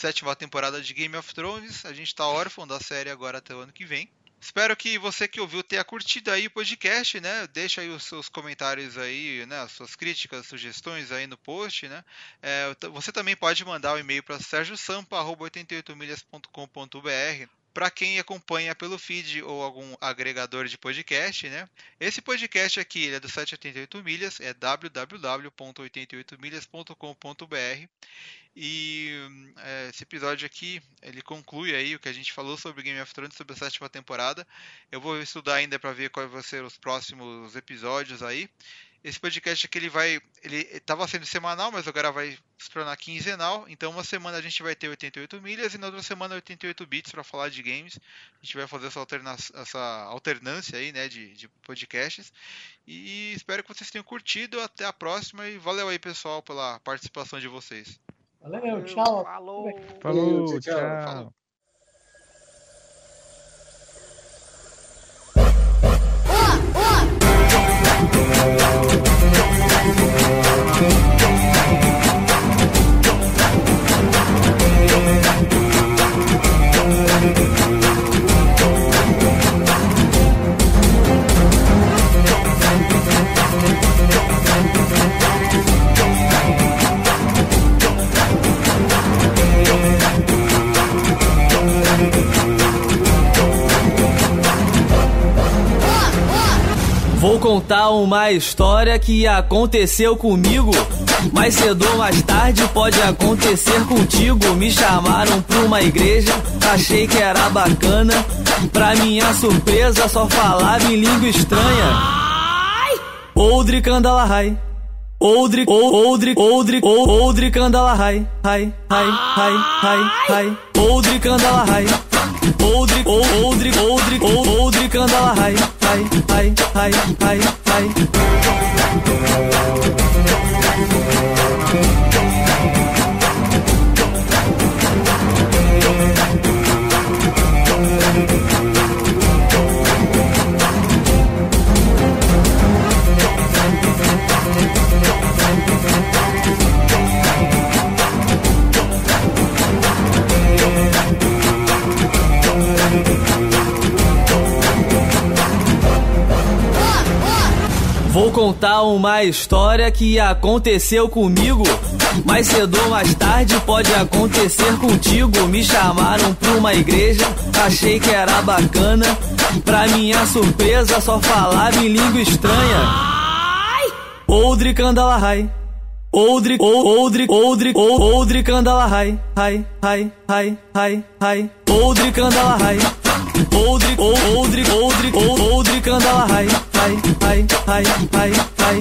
S1: sétima temporada de Game of Thrones. A gente tá órfão da série agora até o ano que vem. Espero que você que ouviu tenha curtido aí o podcast, né? Deixa aí os seus comentários aí, né? As suas críticas, sugestões aí no post, né? É, você também pode mandar o um e-mail para sergiosampa.88milhas.com.br para quem acompanha pelo feed ou algum agregador de podcast, né? Esse podcast aqui é do 788 milhas, é www.88milhas.com.br e é, esse episódio aqui, ele conclui aí o que a gente falou sobre Game of Thrones, sobre a sétima temporada. Eu vou estudar ainda para ver quais vão ser os próximos episódios aí. Esse podcast aqui ele vai, ele estava sendo semanal, mas agora vai se tornar quinzenal. Então uma semana a gente vai ter 88 milhas e na outra semana 88 bits para falar de games. A gente vai fazer essa, alterna essa alternância aí, né, de, de podcasts. E espero que vocês tenham curtido. Até a próxima e valeu aí pessoal pela participação de vocês.
S2: Valeu, tchau.
S4: Falou. Falou, tchau. Tchau.
S6: Vou contar uma história que aconteceu comigo. Mais cedo ou mais tarde pode acontecer contigo. Me chamaram pra uma igreja, achei que era bacana. Pra minha surpresa, só falava em língua estranha. Oldri Candalahai. Oldri, Oldri, Oldri, Oldri Candalahai. Hai, hai, hai, hai, hai. Oldri Candalahai. Oldri, Oldri, Oldri, Oldri Candalahai. Hai, hai, hai, hai, hai. Vou contar uma história que aconteceu comigo. Mais cedo ou mais tarde pode acontecer contigo. Me chamaram pra uma igreja, achei que era bacana. Pra minha surpresa, só falava em língua estranha. Oldri Kandalahai. Oldri, Oldri, Oldri, Oldri Kandalahai. Hai, hai, hai, hai, hai. Oldri Kandalahai. Oldri, Oldri, Oldri, Oldri Kandalahai. Hai, hai, hai, hai, hai.